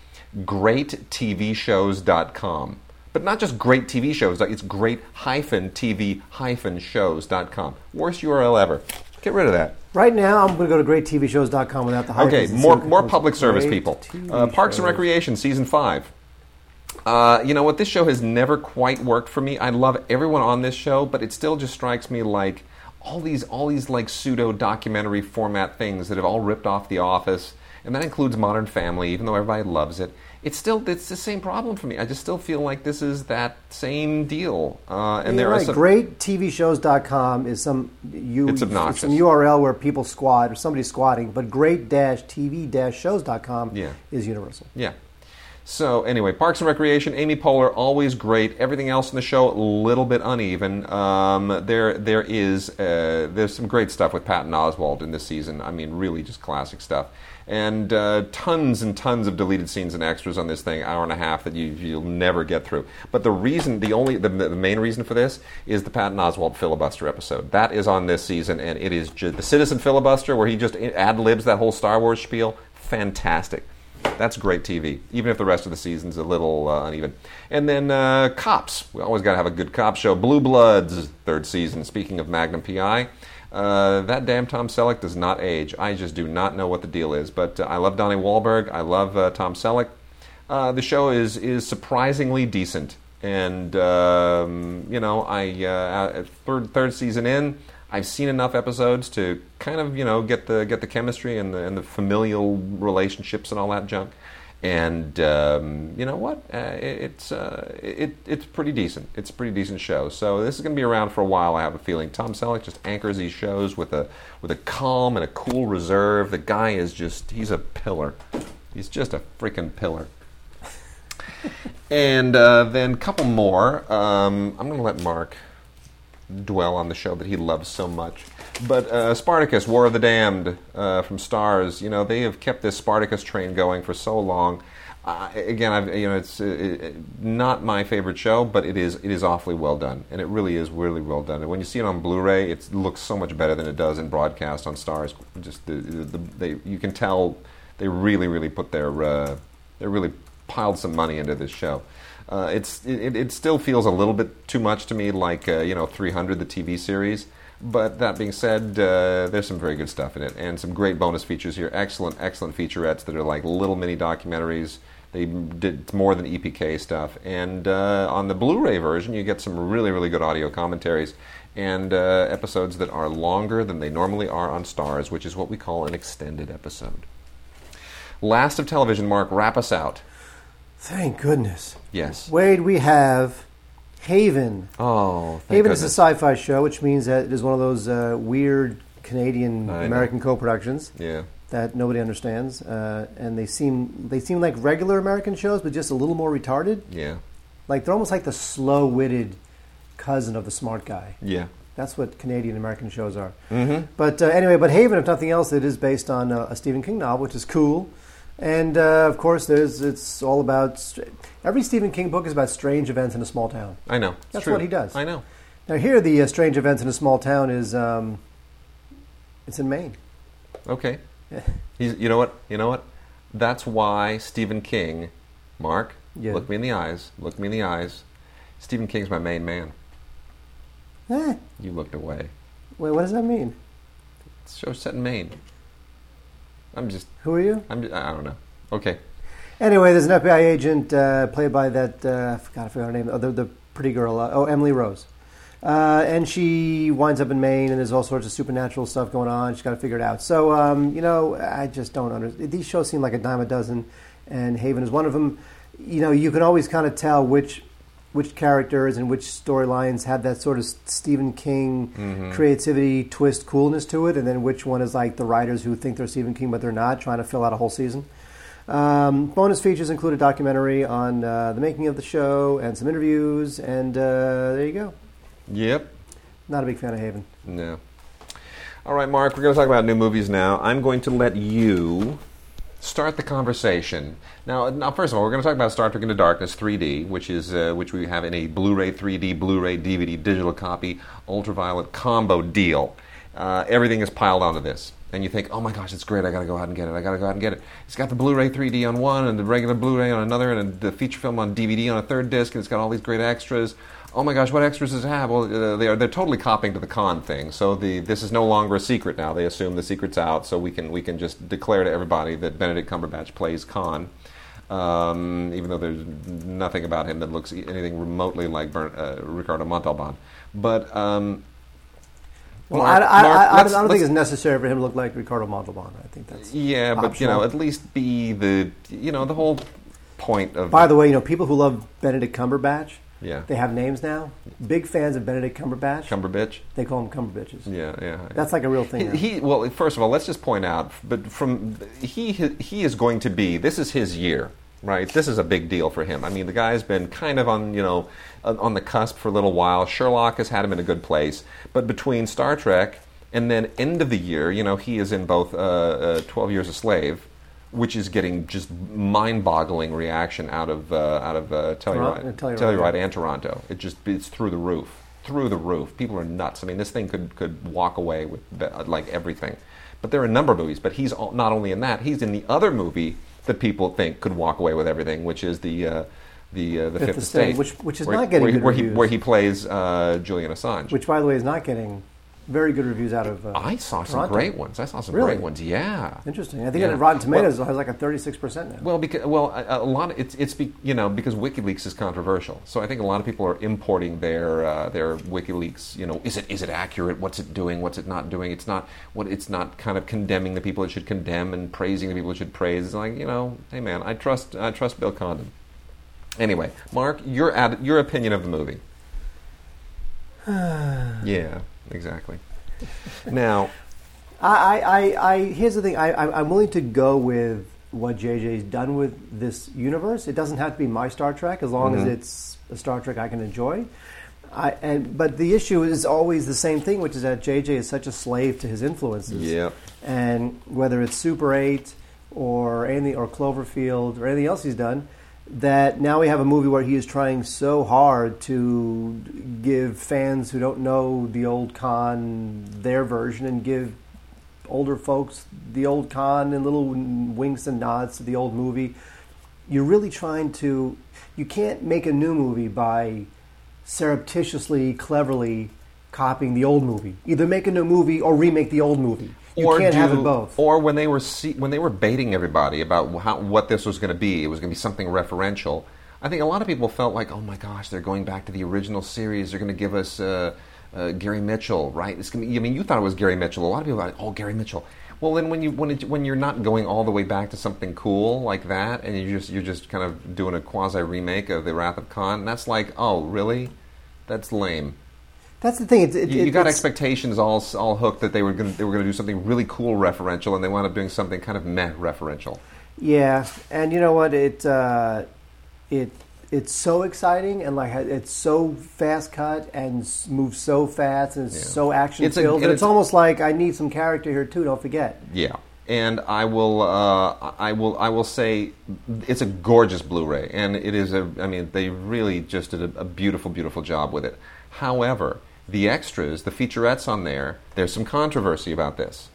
GreatTVShows.com. But not just great TV shows, like it's great hyphen TV hyphen shows.com. Worst URL ever. Get rid of that. Right now, I'm going to go to greattvshows.com without the hyphens Okay, more more public service people. Uh, Parks and. Recreation season five. Uh, you know what? This show has never quite worked for me. I love everyone on this show, but it still just strikes me like all these all these like pseudo documentary format things that have all ripped off The Office, and that includes Modern Family. Even though everybody loves it, it's still it's the same problem for me. I just still feel like this is that same deal. Uh, and And there you're are right. some, GreatTVShows.com is some you. It's obnoxious. some URL where people squat or somebody's squatting, but great-tv-shows.com Yeah. is universal. Yeah. So anyway, Parks and Recreation, Amy Poehler, always great. Everything else in the show, a little bit uneven. Um, there, there is uh, there's some great stuff with Patton Oswalt in this season. I mean, really just classic stuff. And uh, tons and tons of deleted scenes and extras on this thing, hour and a half that you, you'll never get through. But the reason, the only, the, the main reason for this is the Patton Oswalt filibuster episode. That is on this season, and it is ju- the Citizen filibuster where he just ad libs that whole Star Wars spiel. Fantastic. That's great TV, even if the rest of the season's a little uh, uneven. And then uh, Cops. We always got to have a good cop show. Blue Bloods, third season. Speaking of Magnum PI, uh, that damn Tom Selleck does not age. I just do not know what the deal is. But uh, I love Donnie Wahlberg. I love uh, Tom Selleck. Uh, the show is is surprisingly decent, and um, you know, I third third season in. I've seen enough episodes to kind of you know get the get the chemistry and the and the familial relationships and all that junk. And um, you know what? Uh, it, it's uh, it, it's pretty decent. It's a pretty decent show. So this is going to be around for a while. I have a feeling. Tom Selleck just anchors these shows with a with a calm and a cool reserve. The guy is just he's a pillar. He's just a freaking pillar. and uh, then a couple more. Um, I'm going to let Mark dwell on the show that he loves so much. But uh, Spartacus, War of the Damned uh, from Starz, you know, they have kept this Spartacus train going for so long. Uh, again, I've, you know, it's uh, it, not my favorite show, but it is it is awfully well done, and it really is really well done. And when you see it on Blu-ray, it looks so much better than it does in broadcast on Starz. Just the, the, the they, you can tell they really really put their uh, they really piled some money into this show. Uh, it's it, it still feels a little bit too much to me, like uh, you know 300, the TV series. But that being said, uh, there's some very good stuff in it, and some great bonus features here. Excellent, excellent featurettes that are like little mini documentaries. They did more than EPK stuff, and uh, on the Blu-ray version, you get some really, really good audio commentaries and uh, episodes that are longer than they normally are on Starz, which is what we call an extended episode. Last of television, Mark, wrap us out. Thank goodness. Yes. Wade, we have Haven. Oh, thank Haven is a sci-fi show, which means that it is one of those uh, weird Canadian American co-productions Yeah. that nobody understands, uh, and they seem they seem like regular American shows, but just a little more retarded. Yeah. Like they're almost like the slow-witted cousin of the smart guy. Yeah. That's what Canadian American shows are. Mm-hmm. But uh, anyway, but Haven, if nothing else, it is based on uh, a Stephen King novel, which is cool. And uh, of course, there's it's all about every Stephen King book is about strange events in a small town. I know. It's That's true. what he does. I know. Now, here, the uh, strange events in a small town is um, it's in Maine. Okay. He's, you know what? You know what? That's why Stephen King, Mark, Yeah. look me in the eyes. Look me in the eyes. Stephen King's my main man. Eh, You looked away. wait, what does that mean? It's show set in Maine. I'm just. Who are you? I'm. Just, I don't know. Okay. Anyway, there's an FBI agent uh, played by that. Uh, I forgot, I forgot her name. Oh, the, the pretty girl. Uh, oh, Emily Rose. Uh, and she winds up in Maine, and there's all sorts of supernatural stuff going on. She's got to figure it out. So, um, you know, I just don't understand. These shows seem like a dime a dozen, and Haven is one of them. You know, you can always kind of tell which which characters and which storylines have that sort of Stephen King Mm-hmm. creativity, twist, coolness to it, and then which one is like the writers who think they're Stephen King but they're not, trying to fill out a whole season. Um, bonus features include a documentary on uh, the making of the show and some interviews, and uh, there you go. Yep. Not a big fan of Haven. No. All right, Mark, we're going to talk about new movies now. I'm going to let you start the conversation. Now, now first of all, we're going to talk about Star Trek Into Darkness 3D, which is uh, which we have in a Blu-ray 3D, Blu-ray DVD digital copy ultraviolet combo deal. Uh, everything is piled onto this. And you think, oh my gosh, it's great! I got to go out and get it. I got to go out and get it. It's got the Blu-ray 3D on one, and the regular Blu-ray on another, and the feature film on DVD on a third disc, and it's got all these great extras. Oh my gosh, what extras does it have? Well, uh, they are they're totally copying to the Khan thing. So the this is no longer a secret now. They assume the secret's out, so we can we can just declare to everybody that Benedict Cumberbatch plays Khan. Um, even though there's nothing about him that looks anything remotely like Bern, uh, Ricardo Montalban, but um, Well, Mark- I, I, Mark, I, I, don't think it's necessary for him to look like Ricardo Montalban. I think that's yeah, but you know, at least be the you know the whole point of By the way, you know, people who love Benedict Cumberbatch, yeah they have names now. Big fans of Benedict Cumberbatch. Cumberbitch. they call him Cumberbitches. Yeah, yeah. That's like a real thing. He, he well, first of all, let's just point out, but from he he is going to be. This is his year, right? This is a big deal for him. I mean, the guy's been kind of on you know on on the cusp for a little while. Sherlock has had him in a good place, but between Star Trek and then end of the year, you know, he is in both uh, uh, Twelve Years a Slave. Which is getting just mind-boggling reaction out of uh, out of uh, Telluride, Toronto- Telluride, Telluride and Toronto. It just it's through the roof, through the roof. People are nuts. I mean, this thing could could walk away with like everything. But there are a number of movies. But he's all, not only in that, he's in the other movie that people think could walk away with everything, which is the uh, the uh, the Fifth Fifth, Estate, Estate, which- which is where, not getting where, where he where he plays uh, Julian Assange. Which, by the way, is not getting very good reviews out of. Uh, I saw some Toronto. great ones. I saw some Really? great ones. Yeah. Interesting. I think Yeah. Rotten Tomatoes Well- has like a thirty-six percent now. Well, because well, a, a lot. Of, it's it's be, you know because WikiLeaks is controversial, so I think a lot of people are importing their uh, their WikiLeaks. You know, is it is it accurate? What's it doing? What's it not doing? It's not what it's not kind of condemning the people it should condemn and praising the people it should praise. It's like you know, hey man, I trust I trust Bill Condon. Anyway, Mark, your ad, your opinion of the movie. yeah, exactly. Now, I, I, I, here's the thing. I, I, I'm willing to go with what JJ's done with this universe. It doesn't have to be my Star Trek as long as Mhm. it's a Star Trek I can enjoy. I, and but the issue is always the same thing, which is that JJ is such a slave to his influences. Yep. And whether it's Super Eight or anything or Cloverfield or anything else he's done, that now we have a movie where he is trying so hard to give fans who don't know the old Khan their version and give older folks the old Khan and little winks and nods to the old movie. You're really trying to. You can't make a new movie by surreptitiously, cleverly copying the old movie. Either make a new movie or remake the old movie. You can't have do- it both. Or when they were see, when they were baiting everybody about how, what this was going to be, it was going to be something referential. I think a lot of people felt like, oh my gosh, they're going back to the original series. They're going to give us uh, uh, Gary Mitchell, right? It's going I mean, you thought it was Gary Mitchell. A lot of people thought, oh, Gary Mitchell. Well, then when you when it, when you're not going all the way back to something cool like that, and you just you're just kind of doing a quasi remake of the Wrath of Khan, that's like, oh, really? That's lame. That's the thing. It's, it, You, you got expectations all all hooked that they were going they were going to do something really cool referential, and they wound up doing something kind of meh referential. Yeah, and you know what? It uh, it it's so exciting and like it's so fast cut and moves so fast and it's Yeah. so action It's filled. and And it's it's- almost like I need some character here too. Don't forget. Yeah, and I will, uh, I will, I will say, it's a gorgeous Blu-ray, and it is a. I mean, they really just did a, a beautiful, beautiful job with it. However, the extras, the featurettes on there, there's some controversy about this,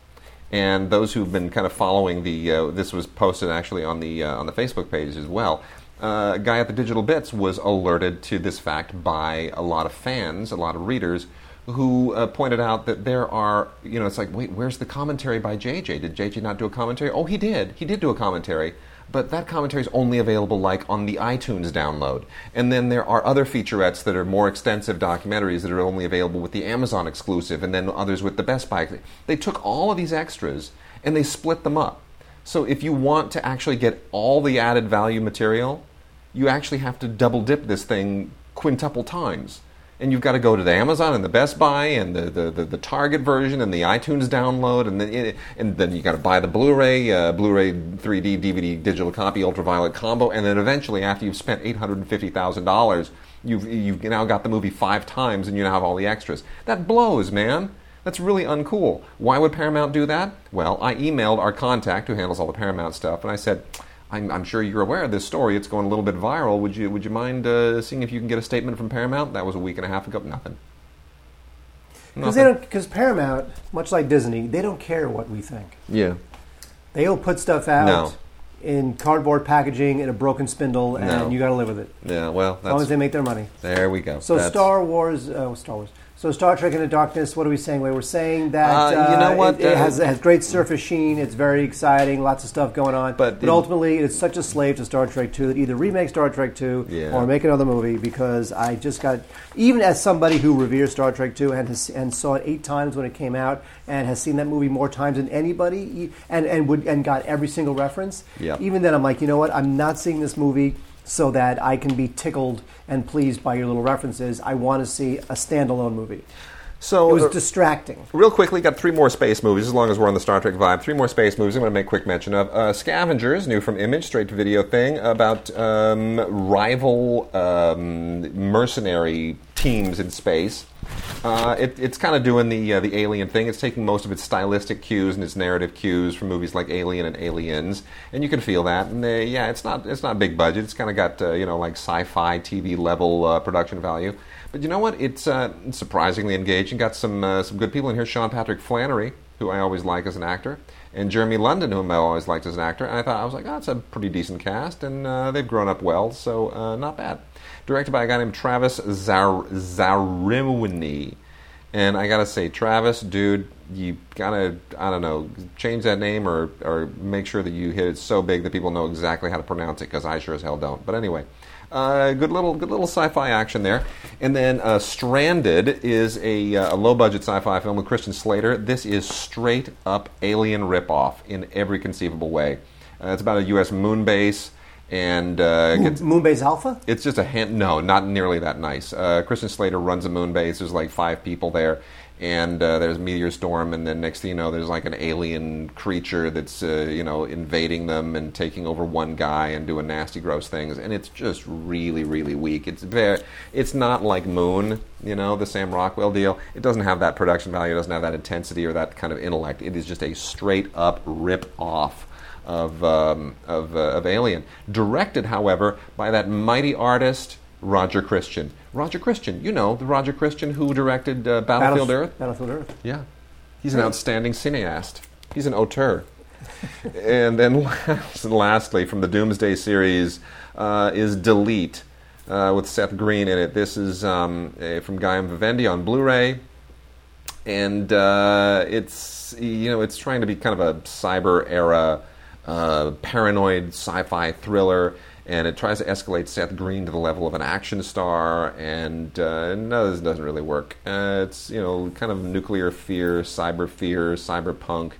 and those who've been kind of following the, uh, this was posted actually on the uh, on the Facebook page as well. Uh, a guy at the Digital Bits was alerted to this fact by a lot of fans, a lot of readers, who uh, pointed out that there are, you know, it's like, wait, where's the commentary by JJ? Did JJ not do a commentary? Oh, he did. He did do a commentary. But that commentary is only available like on the iTunes download. And then there are other featurettes that are more extensive documentaries that are only available with the Amazon exclusive, and then others with the Best Buy. They took all of these extras and they split them up. So if you want to actually get all the added value material, you actually have to double dip this thing quintuple times. And you've got to go to the Amazon and the Best Buy and the, the, the, the Target version and the iTunes download, and then and then you got to buy the Blu-ray, uh, Blu-ray 3D DVD digital copy ultraviolet combo, and then eventually, after you've spent eight hundred and fifty thousand dollars, you've you've now got the movie five times, and you now have all the extras. That blows, man. That's really uncool. Why would Paramount do that? Well, I emailed our contact who handles all the Paramount stuff, and I said, I'm, I'm sure you're aware of this story. It's going a little bit viral. Would you Would you mind uh, seeing if you can get a statement from Paramount? That was a week and a half ago. Nothing. Because they don't. Because Paramount, much like Disney, they don't care what we think. Yeah. They'll put stuff out No. in cardboard packaging in a broken spindle, and No. you got to live with it Yeah. Well, as long as they make their money. there we go. So That's- Star Wars, uh, Star Wars. So Star Trek Into Darkness. What are we saying? We're saying that Uh, you know uh, what, It, it uh, has, it has great surface sheen. It's very exciting. Lots of stuff going on. But in- ultimately, it's such a slave to Star Trek Two that either remake Star Trek Two Yeah. or make another movie. Because I just got, even as somebody who reveres Star Trek Two and has, and saw it eight times when it came out and has seen that movie more times than anybody, and and would and got every single reference. Yep. Even then, I'm like, you know what? I'm not seeing this movie so that I can be tickled and pleased by your little references. I want to see a standalone movie. So It was uh, distracting. Real quickly, got three more space movies, as long as we're on the Star Trek vibe. Three more space movies I'm going to make quick mention of. Uh, Scavengers, new from Image, straight to video thing, about um, rival um, mercenary teams in space. Uh, it, it's kind of doing the uh, the Alien thing. It's taking most of its stylistic cues and its narrative cues from movies like Alien and Aliens, and you can feel that. And they, yeah, it's not it's not big budget. It's kind of got uh, you know like sci-fi TV level uh, production value. But you know what? It's uh, surprisingly engaging. Got some uh, some good people in here. Sean Patrick Flanery, who I always like as an actor, and Jeremy London, whom I always liked as an actor. And I thought I was like, oh, that's a pretty decent cast, and uh, they've grown up well, so uh, not bad. Directed by a guy named Travis Zar- Zarimwini. And I gotta say, Travis, dude, you gotta, I don't know, change that name or, or make sure that you hit it so big that people know exactly how to pronounce it, because I sure as hell don't. But anyway, uh, good little, good little sci-fi action there. And then uh, Stranded is a, uh, a low-budget sci-fi film with Christian Slater. This is straight up alien ripoff in every conceivable way. Uh, it's about a U.S. moon base, and uh, gets, Moonbase Alpha? it's just a hand. No, not nearly that nice. Uh, Christian Slater runs a moon base. There's like five people there, and uh, there's a meteor storm, and then next thing you know, there's like an alien creature that's uh, you know invading them and taking over one guy and doing nasty, gross things. And it's just really, really weak. It's very. It's not like Moon, you know, the Sam Rockwell deal. It doesn't have that production value. It doesn't have that intensity or that kind of intellect. It is just a straight up rip off of, um, of, uh, of Alien. Directed, however, by that mighty artist, Roger Christian. Roger Christian, you know, the Roger Christian who directed uh, Battlefield Battlef- Earth? Battlefield Earth. Yeah. He's an outstanding cineast. He's an auteur. and then last, lastly, from the Doomsday series, uh, is Delete uh, with Seth Green in it. This is um, uh, from Guillaume Vivendi on Blu-ray, and uh, it's you know it's trying to be kind of a cyber era uh, paranoid sci-fi thriller. And it tries to escalate Seth Green to the level of an action star, and uh, no, this doesn't really work. Uh, it's you know kind of nuclear fear, cyber fear, cyberpunk.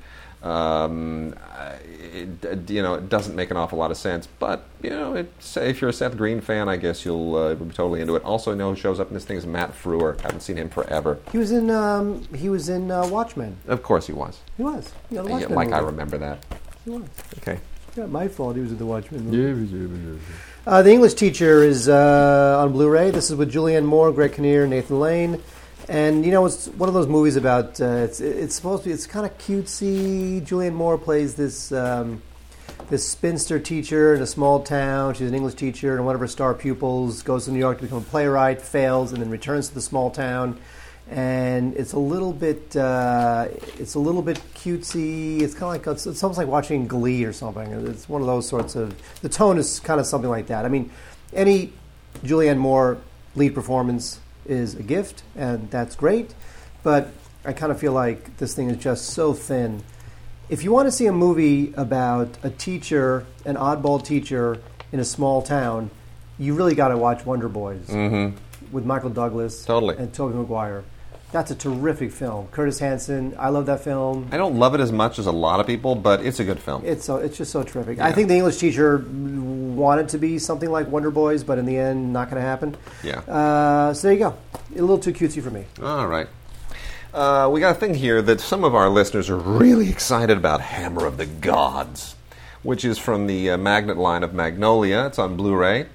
Um, uh, it, you know, it doesn't make an awful lot of sense, but you know, if you're a Seth Green fan, I guess you'll uh, be totally into it. Also, I know who shows up in this thing is Matt Frewer. Haven't seen him forever. He was in. Um, he was in uh, Watchmen. Of course, he was. He was. Yeah, the Yeah, Watchmen like I remember that. He was. Okay. Yeah, my fault. He was in the Watchmen movie. Uh, the English Teacher is uh, on Blu-ray. This is with Julianne Moore, Greg Kinnear, Nathan Lane, and you know it's one of those movies about uh, it's it's supposed to be it's kind of cutesy. Julianne Moore plays this um, this spinster teacher in a small town. She's an English teacher, and one of her star pupils goes to New York to become a playwright, fails, and then returns to the small town. And it's a little bit, uh, it's a little bit cutesy. It's kind of like it's, it's almost like watching Glee or something. It's one of those sorts of. The tone is kind of something like that. I mean, any Julianne Moore lead performance is a gift, and that's great. But I kind of feel like this thing is just so thin. If you want to see a movie about a teacher, an oddball teacher in a small town, you really got to watch Wonder Boys with Michael Douglas Totally. and Tobey Maguire. That's a terrific film. Curtis Hanson, I love that film. I don't love it as much as a lot of people, but it's a good film. It's so it's just so terrific. I think the English teacher wanted to be something like Wonder Boys, but in the end, not going to happen. Yeah. Uh, so there you go. A little too cutesy for me. All right. Uh, we got a thing here that some of our listeners are really excited about Hammer of the Gods, which is from the uh, Magnet line of Magnolia. It's on Blu ray.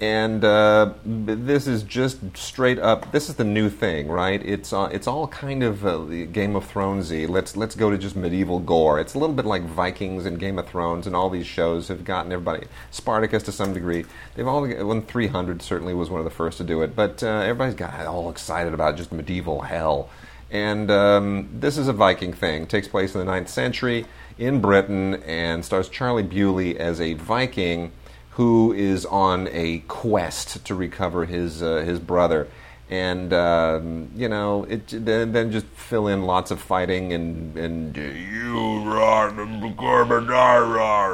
And uh, this is just straight up. This is the new thing, right? It's uh, it's all kind of uh, Game of Thronesy. Let's let's go to just medieval gore. It's a little bit like Vikings and Game of Thrones, and all these shows have gotten everybody. Spartacus to some degree. They've all. When 300 certainly was one of the first to do it, but uh, everybody's got all excited about just medieval hell. And um, this is a Viking thing. Takes place in the 9th century in Britain and stars Charlie Bewley as a Viking who is on a quest to recover his uh, his brother. And um, you know, it then, then just fill in lots of fighting and and you roar,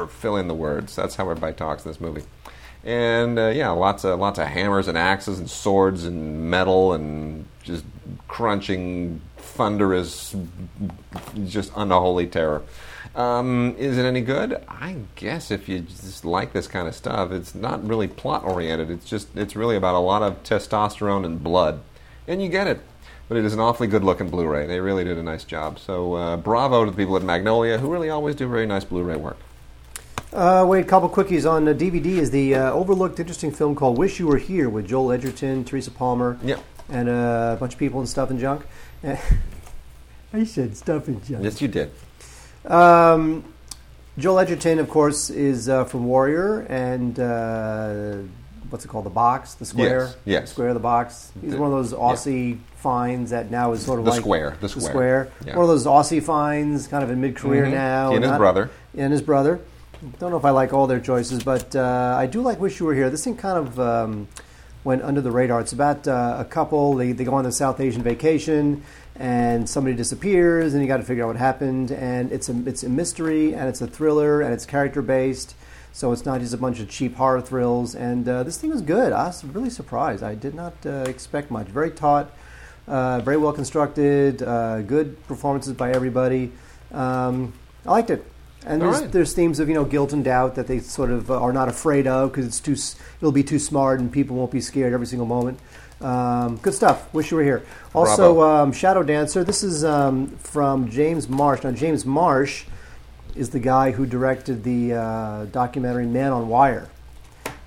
fill in the words. That's how everybody talks in this movie. And uh, yeah, lots of lots of hammers and axes and swords and metal and just crunching, thunderous, just unholy terror. Um, is it any good? I guess if you just like this kind of stuff, it's not really plot oriented. It's just it's really about a lot of testosterone and blood, and you get it. But it is an awfully good looking Blu-ray. They really did a nice job. So uh, bravo to the people at Magnolia, who really always do very nice Blu-ray work. Uh, wait, a couple quickies on uh, DVD is the uh, overlooked interesting film called "Wish You Were Here" with Joel Edgerton, Teresa Palmer, Yep. and uh, a bunch of people and stuff and junk. I said stuff and junk. Yes, you did. Um, Joel Edgerton, of course, is uh, from Warrior and uh, what's it called? The Box, the Square, Yes, yes. The Square, the Box. He's The- one of those Aussie finds that now is sort of The like Square, the Square. Yeah. One of those Aussie finds, kind of in mid-career Mhm. now. He and his not- brother. and his brother. Don't know if I like all their choices, but uh, I do like Wish You Were Here. This thing kind of um, went under the radar. It's about uh, a couple. They, they go on the South Asian vacation, and somebody disappears, and you got to figure out what happened. And it's a it's a mystery, and it's a thriller, and it's character based. So it's not just a bunch of cheap horror thrills. And uh, this thing was good. I was really surprised. I did not uh, expect much. Very taut, uh, very well constructed, uh, good performances by everybody. Um, I liked it. And there's, right. there's themes of you know guilt and doubt that they sort of are not afraid of because it's too it'll be too smart and people won't be scared every single moment. Um, good stuff. Wish you were here. Also, um, Shadow Dancer. This is um, from James Marsh. Now, James Marsh is the guy who directed the uh, documentary Man on Wire.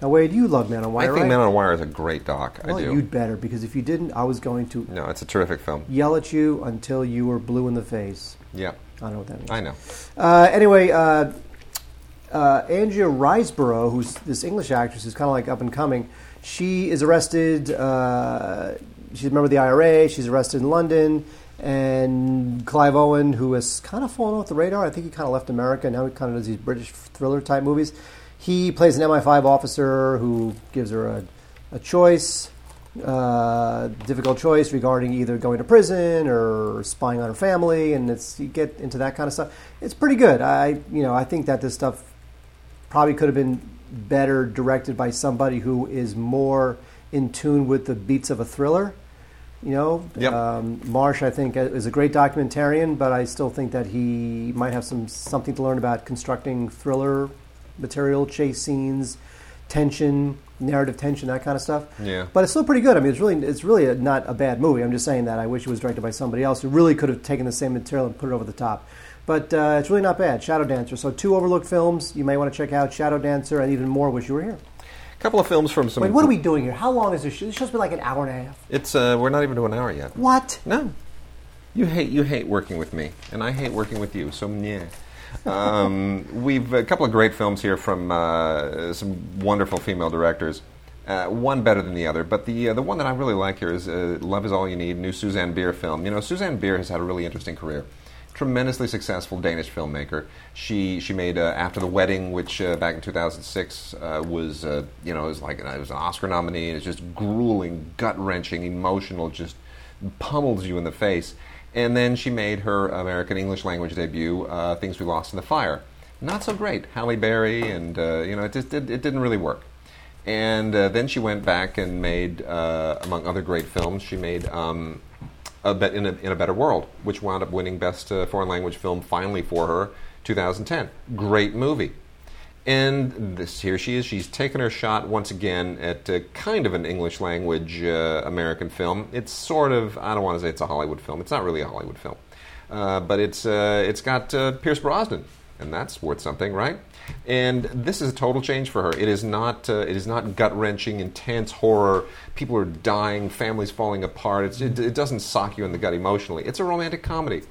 Now, Wade, you love Man on Wire. I think right? Man on Wire is a great doc. well, I do. you'd better because if you didn't, I was going to No, it's a terrific film. yell at you until you were blue in the face. Yeah, I don't know what that means. I know. Uh, anyway, uh, uh, Andrea Riseborough, who's this English actress who's kind of like up and coming, she is arrested. Uh, she's a member of the IRA. She's arrested in London. And Clive Owen, who has kind of fallen off the radar, I think he kind of left America. Now he kind of does these British thriller type movies. He plays an MI5 officer who gives her a, a choice, uh, difficult choice regarding either going to prison or spying on her family, and it's you get into that kind of stuff. It's pretty good. I you know I think that this stuff probably could have been better directed by somebody who is more in tune with the beats of a thriller. You know, Yep. um, Marsh I think is a great documentarian, but I still think that he might have some something to learn about constructing thriller material, chase scenes, tension, narrative tension, that kind of stuff. Yeah. But it's still pretty good. I mean, it's really it's really a, not a bad movie. I'm just saying that I wish it was directed by somebody else who really could have taken the same material and put it over the top. But uh, it's really not bad. Shadow Dancer. So two overlooked films you may want to check out: Shadow Dancer and even more. Wish you were here. A couple of films from some. Wait, what are we doing here? How long is this show? This show's been like an hour and a half. It's uh, we're not even to an hour yet. What? No, you hate you hate working with me, and I hate working with you. So yeah. Um, we've a couple of great films here from uh, some wonderful female directors. Uh, one better than the other, but the uh, the one that I really like here is uh, "Love Is All You Need," new Susanne Bier film. You know, Susanne Bier has had a really interesting career. Tremendously successful Danish filmmaker. She she made uh, After the Wedding, which uh, back in 2006 uh, was you know it was like it was an Oscar nominee. It's just grueling, gut wrenching, emotional, just pummels you in the face. And then she made her American English language debut, Things We Lost in the Fire. Not so great. Halle Berry, and you know it just did, it didn't really work. And uh, then she went back and made, uh, among other great films, she made um, a in, a, in, a, Better World, which wound up winning Best uh, Foreign Language Film finally for her, 2010. Great movie. And this, here she is. She's taken her shot once again at uh, kind of an English language uh, American film. It's sort of, I don't want to say it's a Hollywood film. It's not really a Hollywood film. Uh, but it's, it's got Pierce Brosnan, and that's worth something, right? And this is a total change for her. It is not. Uh, it is not gut wrenching, intense horror. People are dying, families falling apart. It, it, doesn't sock you in the gut emotionally. It's a romantic comedy.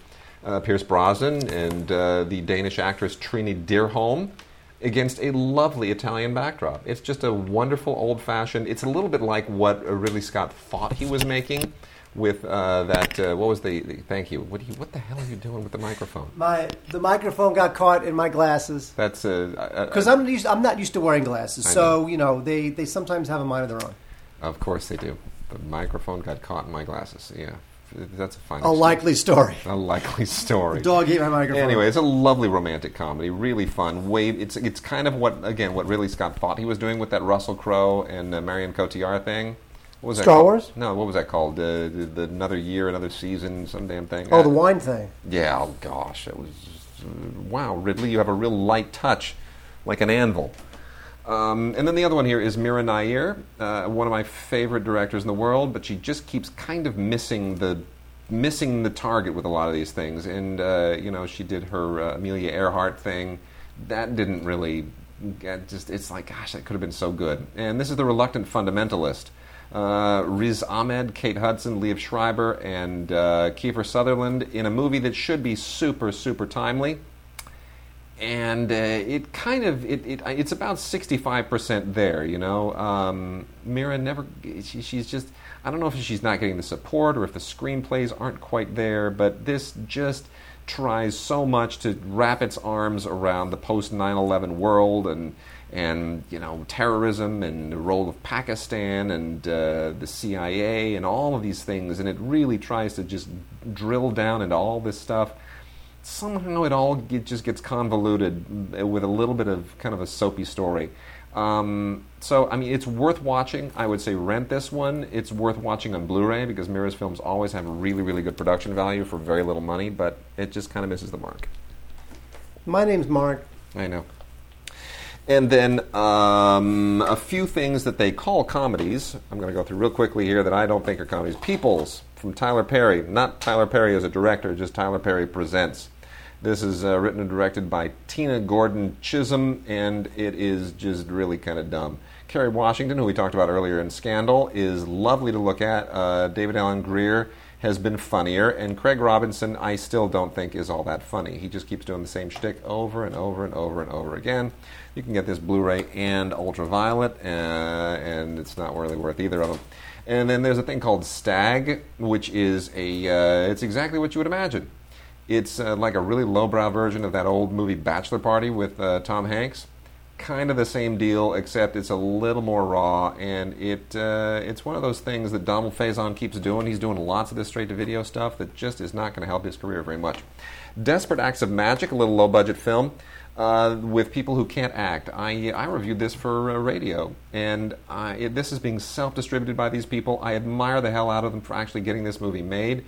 Uh, Pierce Brosnan and uh, the Danish actress Trine Dyrholm against a lovely Italian backdrop. It's just a wonderful old fashioned. It's a little bit like what Ridley Scott thought he was making with uh, that. Uh, what was the, the, Thank you. What, you. what the hell are you doing with the microphone? My the microphone got caught in my glasses. That's because I'm used, I'm not used to wearing glasses, I so know. you know they they sometimes have a mind of their own. Of course they do. The microphone got caught in my glasses. Yeah. That's a fine. A story. likely story. A likely story. The dog ate my microphone. Anyway, it's a lovely romantic comedy, really fun. Way It's it's kind of what again what Ridley Scott thought he was doing with that Russell Crowe and uh, Marion Cotillard thing. What was Star that Wars? No, what was that called? Uh, the, the, another year, another season, some damn thing. Oh, uh, the wine thing. Yeah. Oh gosh, it was wow. Ridley, you have a real light touch, like an anvil. Um, and then the other one here is Mira Nair, uh, one of my favorite directors in the world, but she just keeps kind of missing the missing the target with a lot of these things. And uh, you know, she did her uh, Amelia Earhart thing. That didn't really. Get just it's like gosh, that could have been so good. And this is the Reluctant Fundamentalist uh, Riz Ahmed, Kate Hudson, Liev Schreiber, and uh, Kiefer Sutherland in a movie that should be super, super timely. And uh, it kind of it, it, it's about sixty five percent there, you know. Um, Mira never she, she's just I don't know if she's not getting the support or if the screenplays aren't quite there, but this just tries so much to wrap its arms around the post 9/11 world and and you know terrorism and the role of Pakistan and uh, the CIA and all of these things, and it really tries to just drill down into all this stuff. Somehow it all get, just gets convoluted with a little bit of kind of a soapy story. Um, so, I mean, it's worth watching. I would say rent this one. It's worth watching on Blu ray because Mira's films always have really, really good production value for very little money, but it just kind of misses the mark. My name's Mark. I know. And then um, a few things that they call comedies. I'm going to go through real quickly here that I don't think are comedies. Peeples from Tyler Perry. Not Tyler Perry as a director, just Tyler Perry Presents. This is uh, written and directed by Tina Gordon Chism, and it is just really kind of dumb. Kerry Washington, who we talked about earlier in Scandal, is lovely to look at. Uh, David Alan Grier has been funnier, and Craig Robinson, I still don't think is all that funny. He just keeps doing the same shtick over and over and over and over again. You can get this Blu-ray and Ultraviolet, uh, and it's not really worth either of them. And then there's a thing called Stag, which is a uh, it's exactly what you would imagine. It's uh, like a really lowbrow version of that old movie Bachelor Party with uh, Tom Hanks. Kind of the same deal, except it's a little more raw, and it uh, it's one of those things that Donald Faison keeps doing. He's doing lots of this straight-to-video stuff that just is not going to help his career very much. Desperate Acts of Magic, a little low-budget film uh, with people who can't act. I, I reviewed this for uh, radio, and I, it, this is being self distributed by these people. I admire the hell out of them for actually getting this movie made,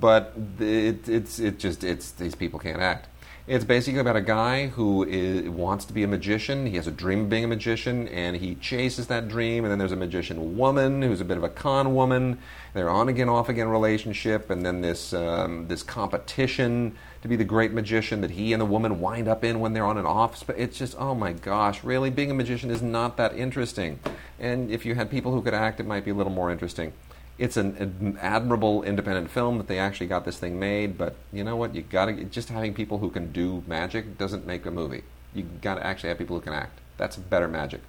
but it, it's it just it's these people can't act. It's basically about a guy who is, wants to be a magician. He has a dream of being a magician, and he chases that dream. And then there's a magician woman who's a bit of a con woman. They're on again, off again relationship, and then this um, this competition to be the great magician that he and the woman wind up in when they're on and off. Sp- It's just, oh my gosh, really? Being a magician is not that interesting. And if you had people who could act, it might be a little more interesting. It's an, an admirable independent film that they actually got this thing made, but you know what? You gotta just having people who can do magic doesn't make a movie. You gotta actually have people who can act. That's better magic.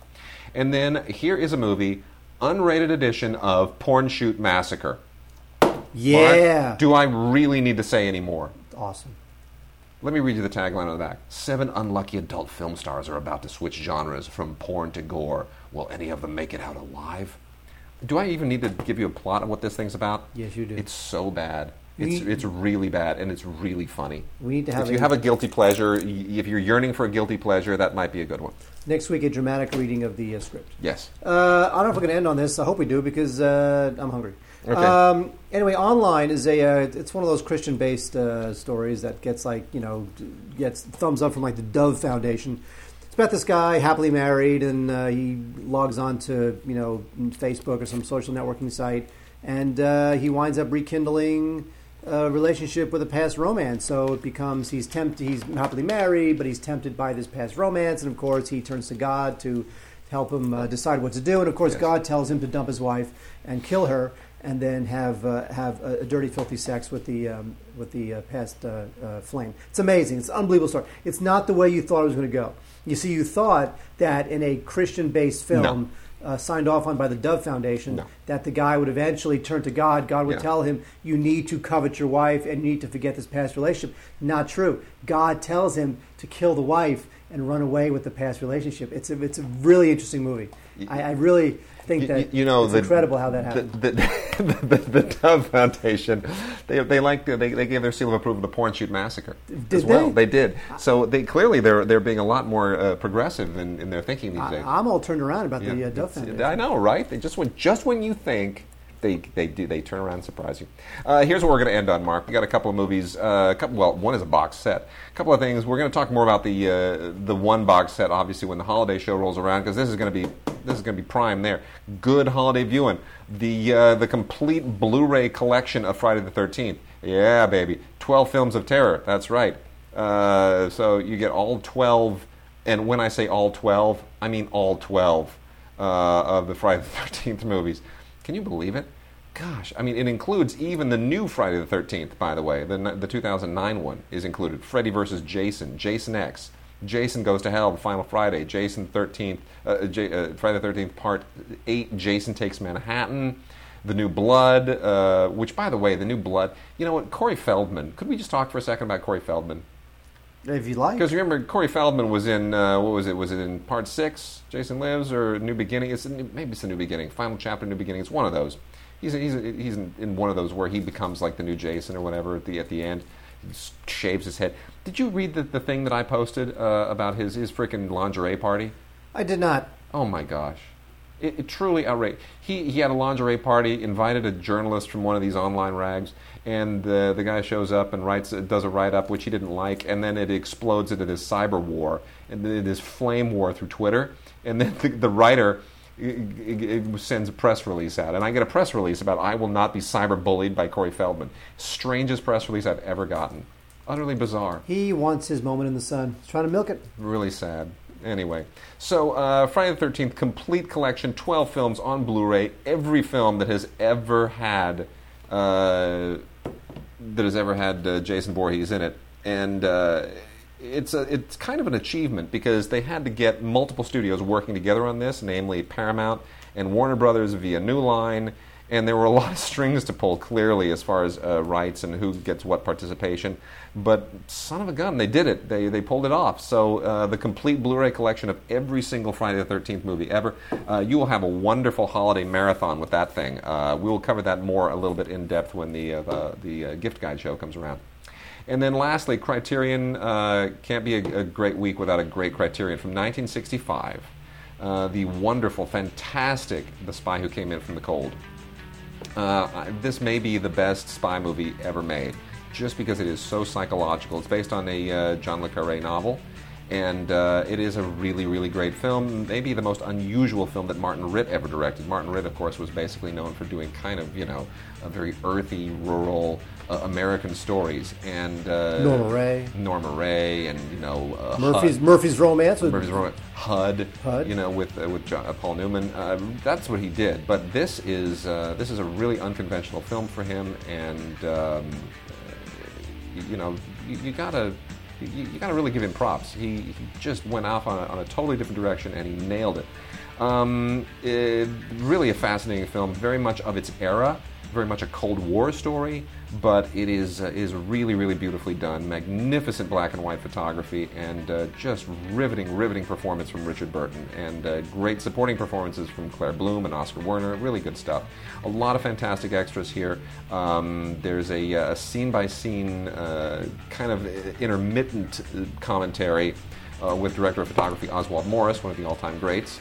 And then here is a movie, unrated edition of Porn Shoot Massacre. Yeah. Mark, do I really need to say any more? awesome. Let me read you the tagline on the back. Seven unlucky adult film stars are about to switch genres from porn to gore. Will any of them make it out alive? Do I even need to give you a plot of what this thing's about? Yes, you do. It's so bad. It's, it's really bad, and it's really funny. We need to have if you a- have a guilty pleasure, y- if you're yearning for a guilty pleasure, that might be a good one. Next week, a dramatic reading of the uh, script. Yes. Uh, I don't know if we're going to end on this. I hope we do because uh, I'm hungry. Okay. Um, anyway, online is a uh, it's one of those Christian-based uh, stories that gets like you know gets thumbs up from like the Dove Foundation. It's about this guy happily married, and uh, he logs on to you know Facebook or some social networking site, and uh, he winds up rekindling a relationship with a past romance. So it becomes he's tempted. He's happily married, but he's tempted by this past romance, and of course he turns to God to help him uh, decide what to do. And of course, Yes. God tells him to dump his wife and kill her, and then have uh, have a, a dirty, filthy sex with the um, with the uh, past uh, uh, flame. It's amazing. It's an unbelievable story. It's not the way you thought it was going to go. You see, you thought that in a Christian-based film. Uh, signed off on by the Dove Foundation, No. that the guy would eventually turn to God. God would Yeah. tell him, "You need to covet your wife and you need to forget this past relationship." Not true. God tells him to kill the wife and run away with the past relationship. It's a it's a really interesting movie. I, I really think You- that you, you know, it's the, incredible how that happened. The, the, the, the Dove Foundation, they, they like they, they gave their seal of approval to the Porn Shoot Massacre Did as well. they? They did. So they clearly they're they're being a lot more uh, progressive in, in their thinking these days. I, I'm all turned around about the Yeah. uh, Dove Foundation. I know, right? They just when just when you think they they do they turn around and surprise you. Uh, here's what we're going to end on, Mark. We got a couple of movies. Uh, a couple. Well, one is a box set. A couple of things. We're going to talk more about the uh, the one box set, obviously, when the holiday show rolls around, because this is going to be this is going to be prime there. Good holiday viewing. The uh, the complete Blu-ray collection of Friday the Thirteenth. Yeah, baby. Twelve films of terror. That's right. Uh, so you get all twelve. And when I say all 12, I mean all 12 uh, of the Friday the 13th movies. Can you believe it? Gosh, I mean, it includes even the new Friday the 13th, by the way. The, the 2009 one is included. Freddy versus Jason, Jason X, Jason Goes to Hell, the final Friday, Jason 13th, uh, J- uh, Friday the 13th, part 8, Jason Takes Manhattan. The New Blood, uh, which, by the way, The New Blood, you know what? Corey Feldman. Could we just talk for a second about Corey Feldman? If you like. Because remember, Corey Feldman was in uh, what was it? Was it in Part Six, Jason Lives, or New Beginning? It's maybe it's the New Beginning, Final Chapter, New Beginning. It's one of those. He's he's he's in, in one of those where he becomes like the new Jason or whatever at the at the end. He shaves his head. Did you read the, the thing that I posted uh, about his his freaking lingerie party? I did not. Oh my gosh. It, it truly outrageous. He, he had a lingerie party, invited a journalist from one of these online rags, and the, the guy shows up and writes does a write up which he didn't like, and then it explodes into this cyber war and then this flame war through Twitter. And then the, the writer i- i- i- sends a press release out, and I get a press release about I will not be cyber bullied by Corey Feldman. Strangest press release I've ever gotten. Utterly bizarre He wants his moment in the sun. He's trying to milk it. really sad. Anyway, so uh, Friday the 13th, complete collection, 12 films on Blu ray, every film that has ever had. Uh, that has ever had uh, Jason Voorhees in it, and uh, it's a, it's kind of an achievement because they had to get multiple studios working together on this, namely Paramount and Warner Brothers via New Line, and there were a lot of strings to pull clearly as far as uh, rights and who gets what participation. But son of a gun, they did it. They they pulled it off. So uh, the complete Blu-ray collection of every single Friday the Thirteenth movie ever. Uh, you will have a wonderful holiday marathon with that thing. Uh, we will cover that more a little bit in depth when the uh, the, the uh, gift guide show comes around. And then lastly, Criterion can't be a, a great week without a great Criterion from 1965. Uh, the wonderful, fantastic The Spy Who Came In From the Cold. Uh, this may be the best spy movie ever made. just because it is so psychological. It's based on a uh, John le Carre novel, and uh, it is a really, really great film. Maybe the most unusual film that Martin Ritt ever directed. Martin Ritt, of course, was basically known for doing kind of, you know, a very earthy, rural uh, American stories. And uh, Norma Rae. Norma Rae, and you know, uh, Murphy's Hud- Murphy's Romance with Murphy's Romance, HUD, HUD. you know, with uh, with John, uh, Paul Newman. Uh, that's what he did. But this is uh, this is a really unconventional film for him, and um, you, you know, you, you gotta. You, you gotta really give him props. He, he just went off on a, on a totally different direction and he nailed it. Um, it- Really a fascinating film, very much of its era, very much a Cold War story, but it is uh, is really really beautifully done. Magnificent black and white photography and uh, just riveting riveting performance from Richard Burton and uh, great supporting performances from Claire Bloom and Oskar Werner. Really good stuff. A lot of fantastic extras here. Um, there's a, uh, scene by scene kind of intermittent uh, commentary uh, with director of photography Oswald Morris, one of the all-time greats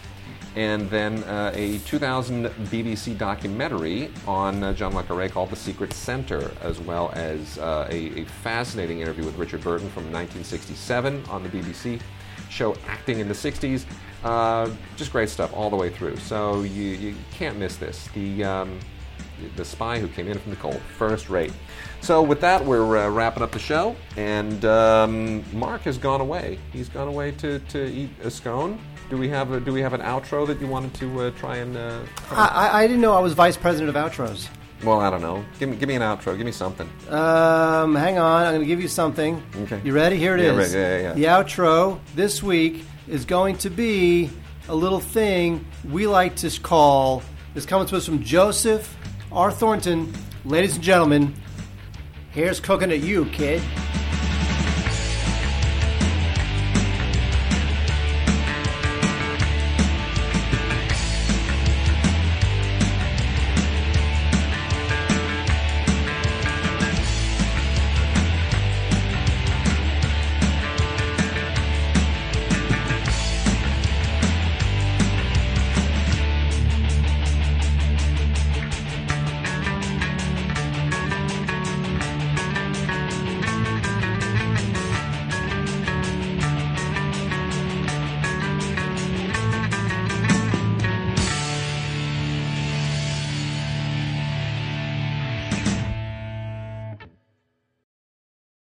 and then uh, a 2000 BBC documentary on uh, John le Carre called The Secret Center, as well as uh, a, a fascinating interview with Richard Burton from 1967 on the BBC show Acting in the 60s. Uh, just great stuff all the way through. So you, you can't miss this. The um, the spy who came in from the cold, first rate. So with that, we're uh, wrapping up the show, and um, Mark has gone away. He's gone away to, to eat a scone. Do we have a, do we have an outro that you wanted to uh, try and? Uh, try I, I- I didn't know I was vice president of outros. well, I don't know. Give me give me an outro. Give me something. Um, hang on, I'm going to give you something. Okay. You ready? Here it is. Yeah, right, yeah, yeah, yeah. The outro this week is going to be a little thing we like to call. This comes to us from Joseph R. Thornton. Ladies and gentlemen, here's cooking at you, kid.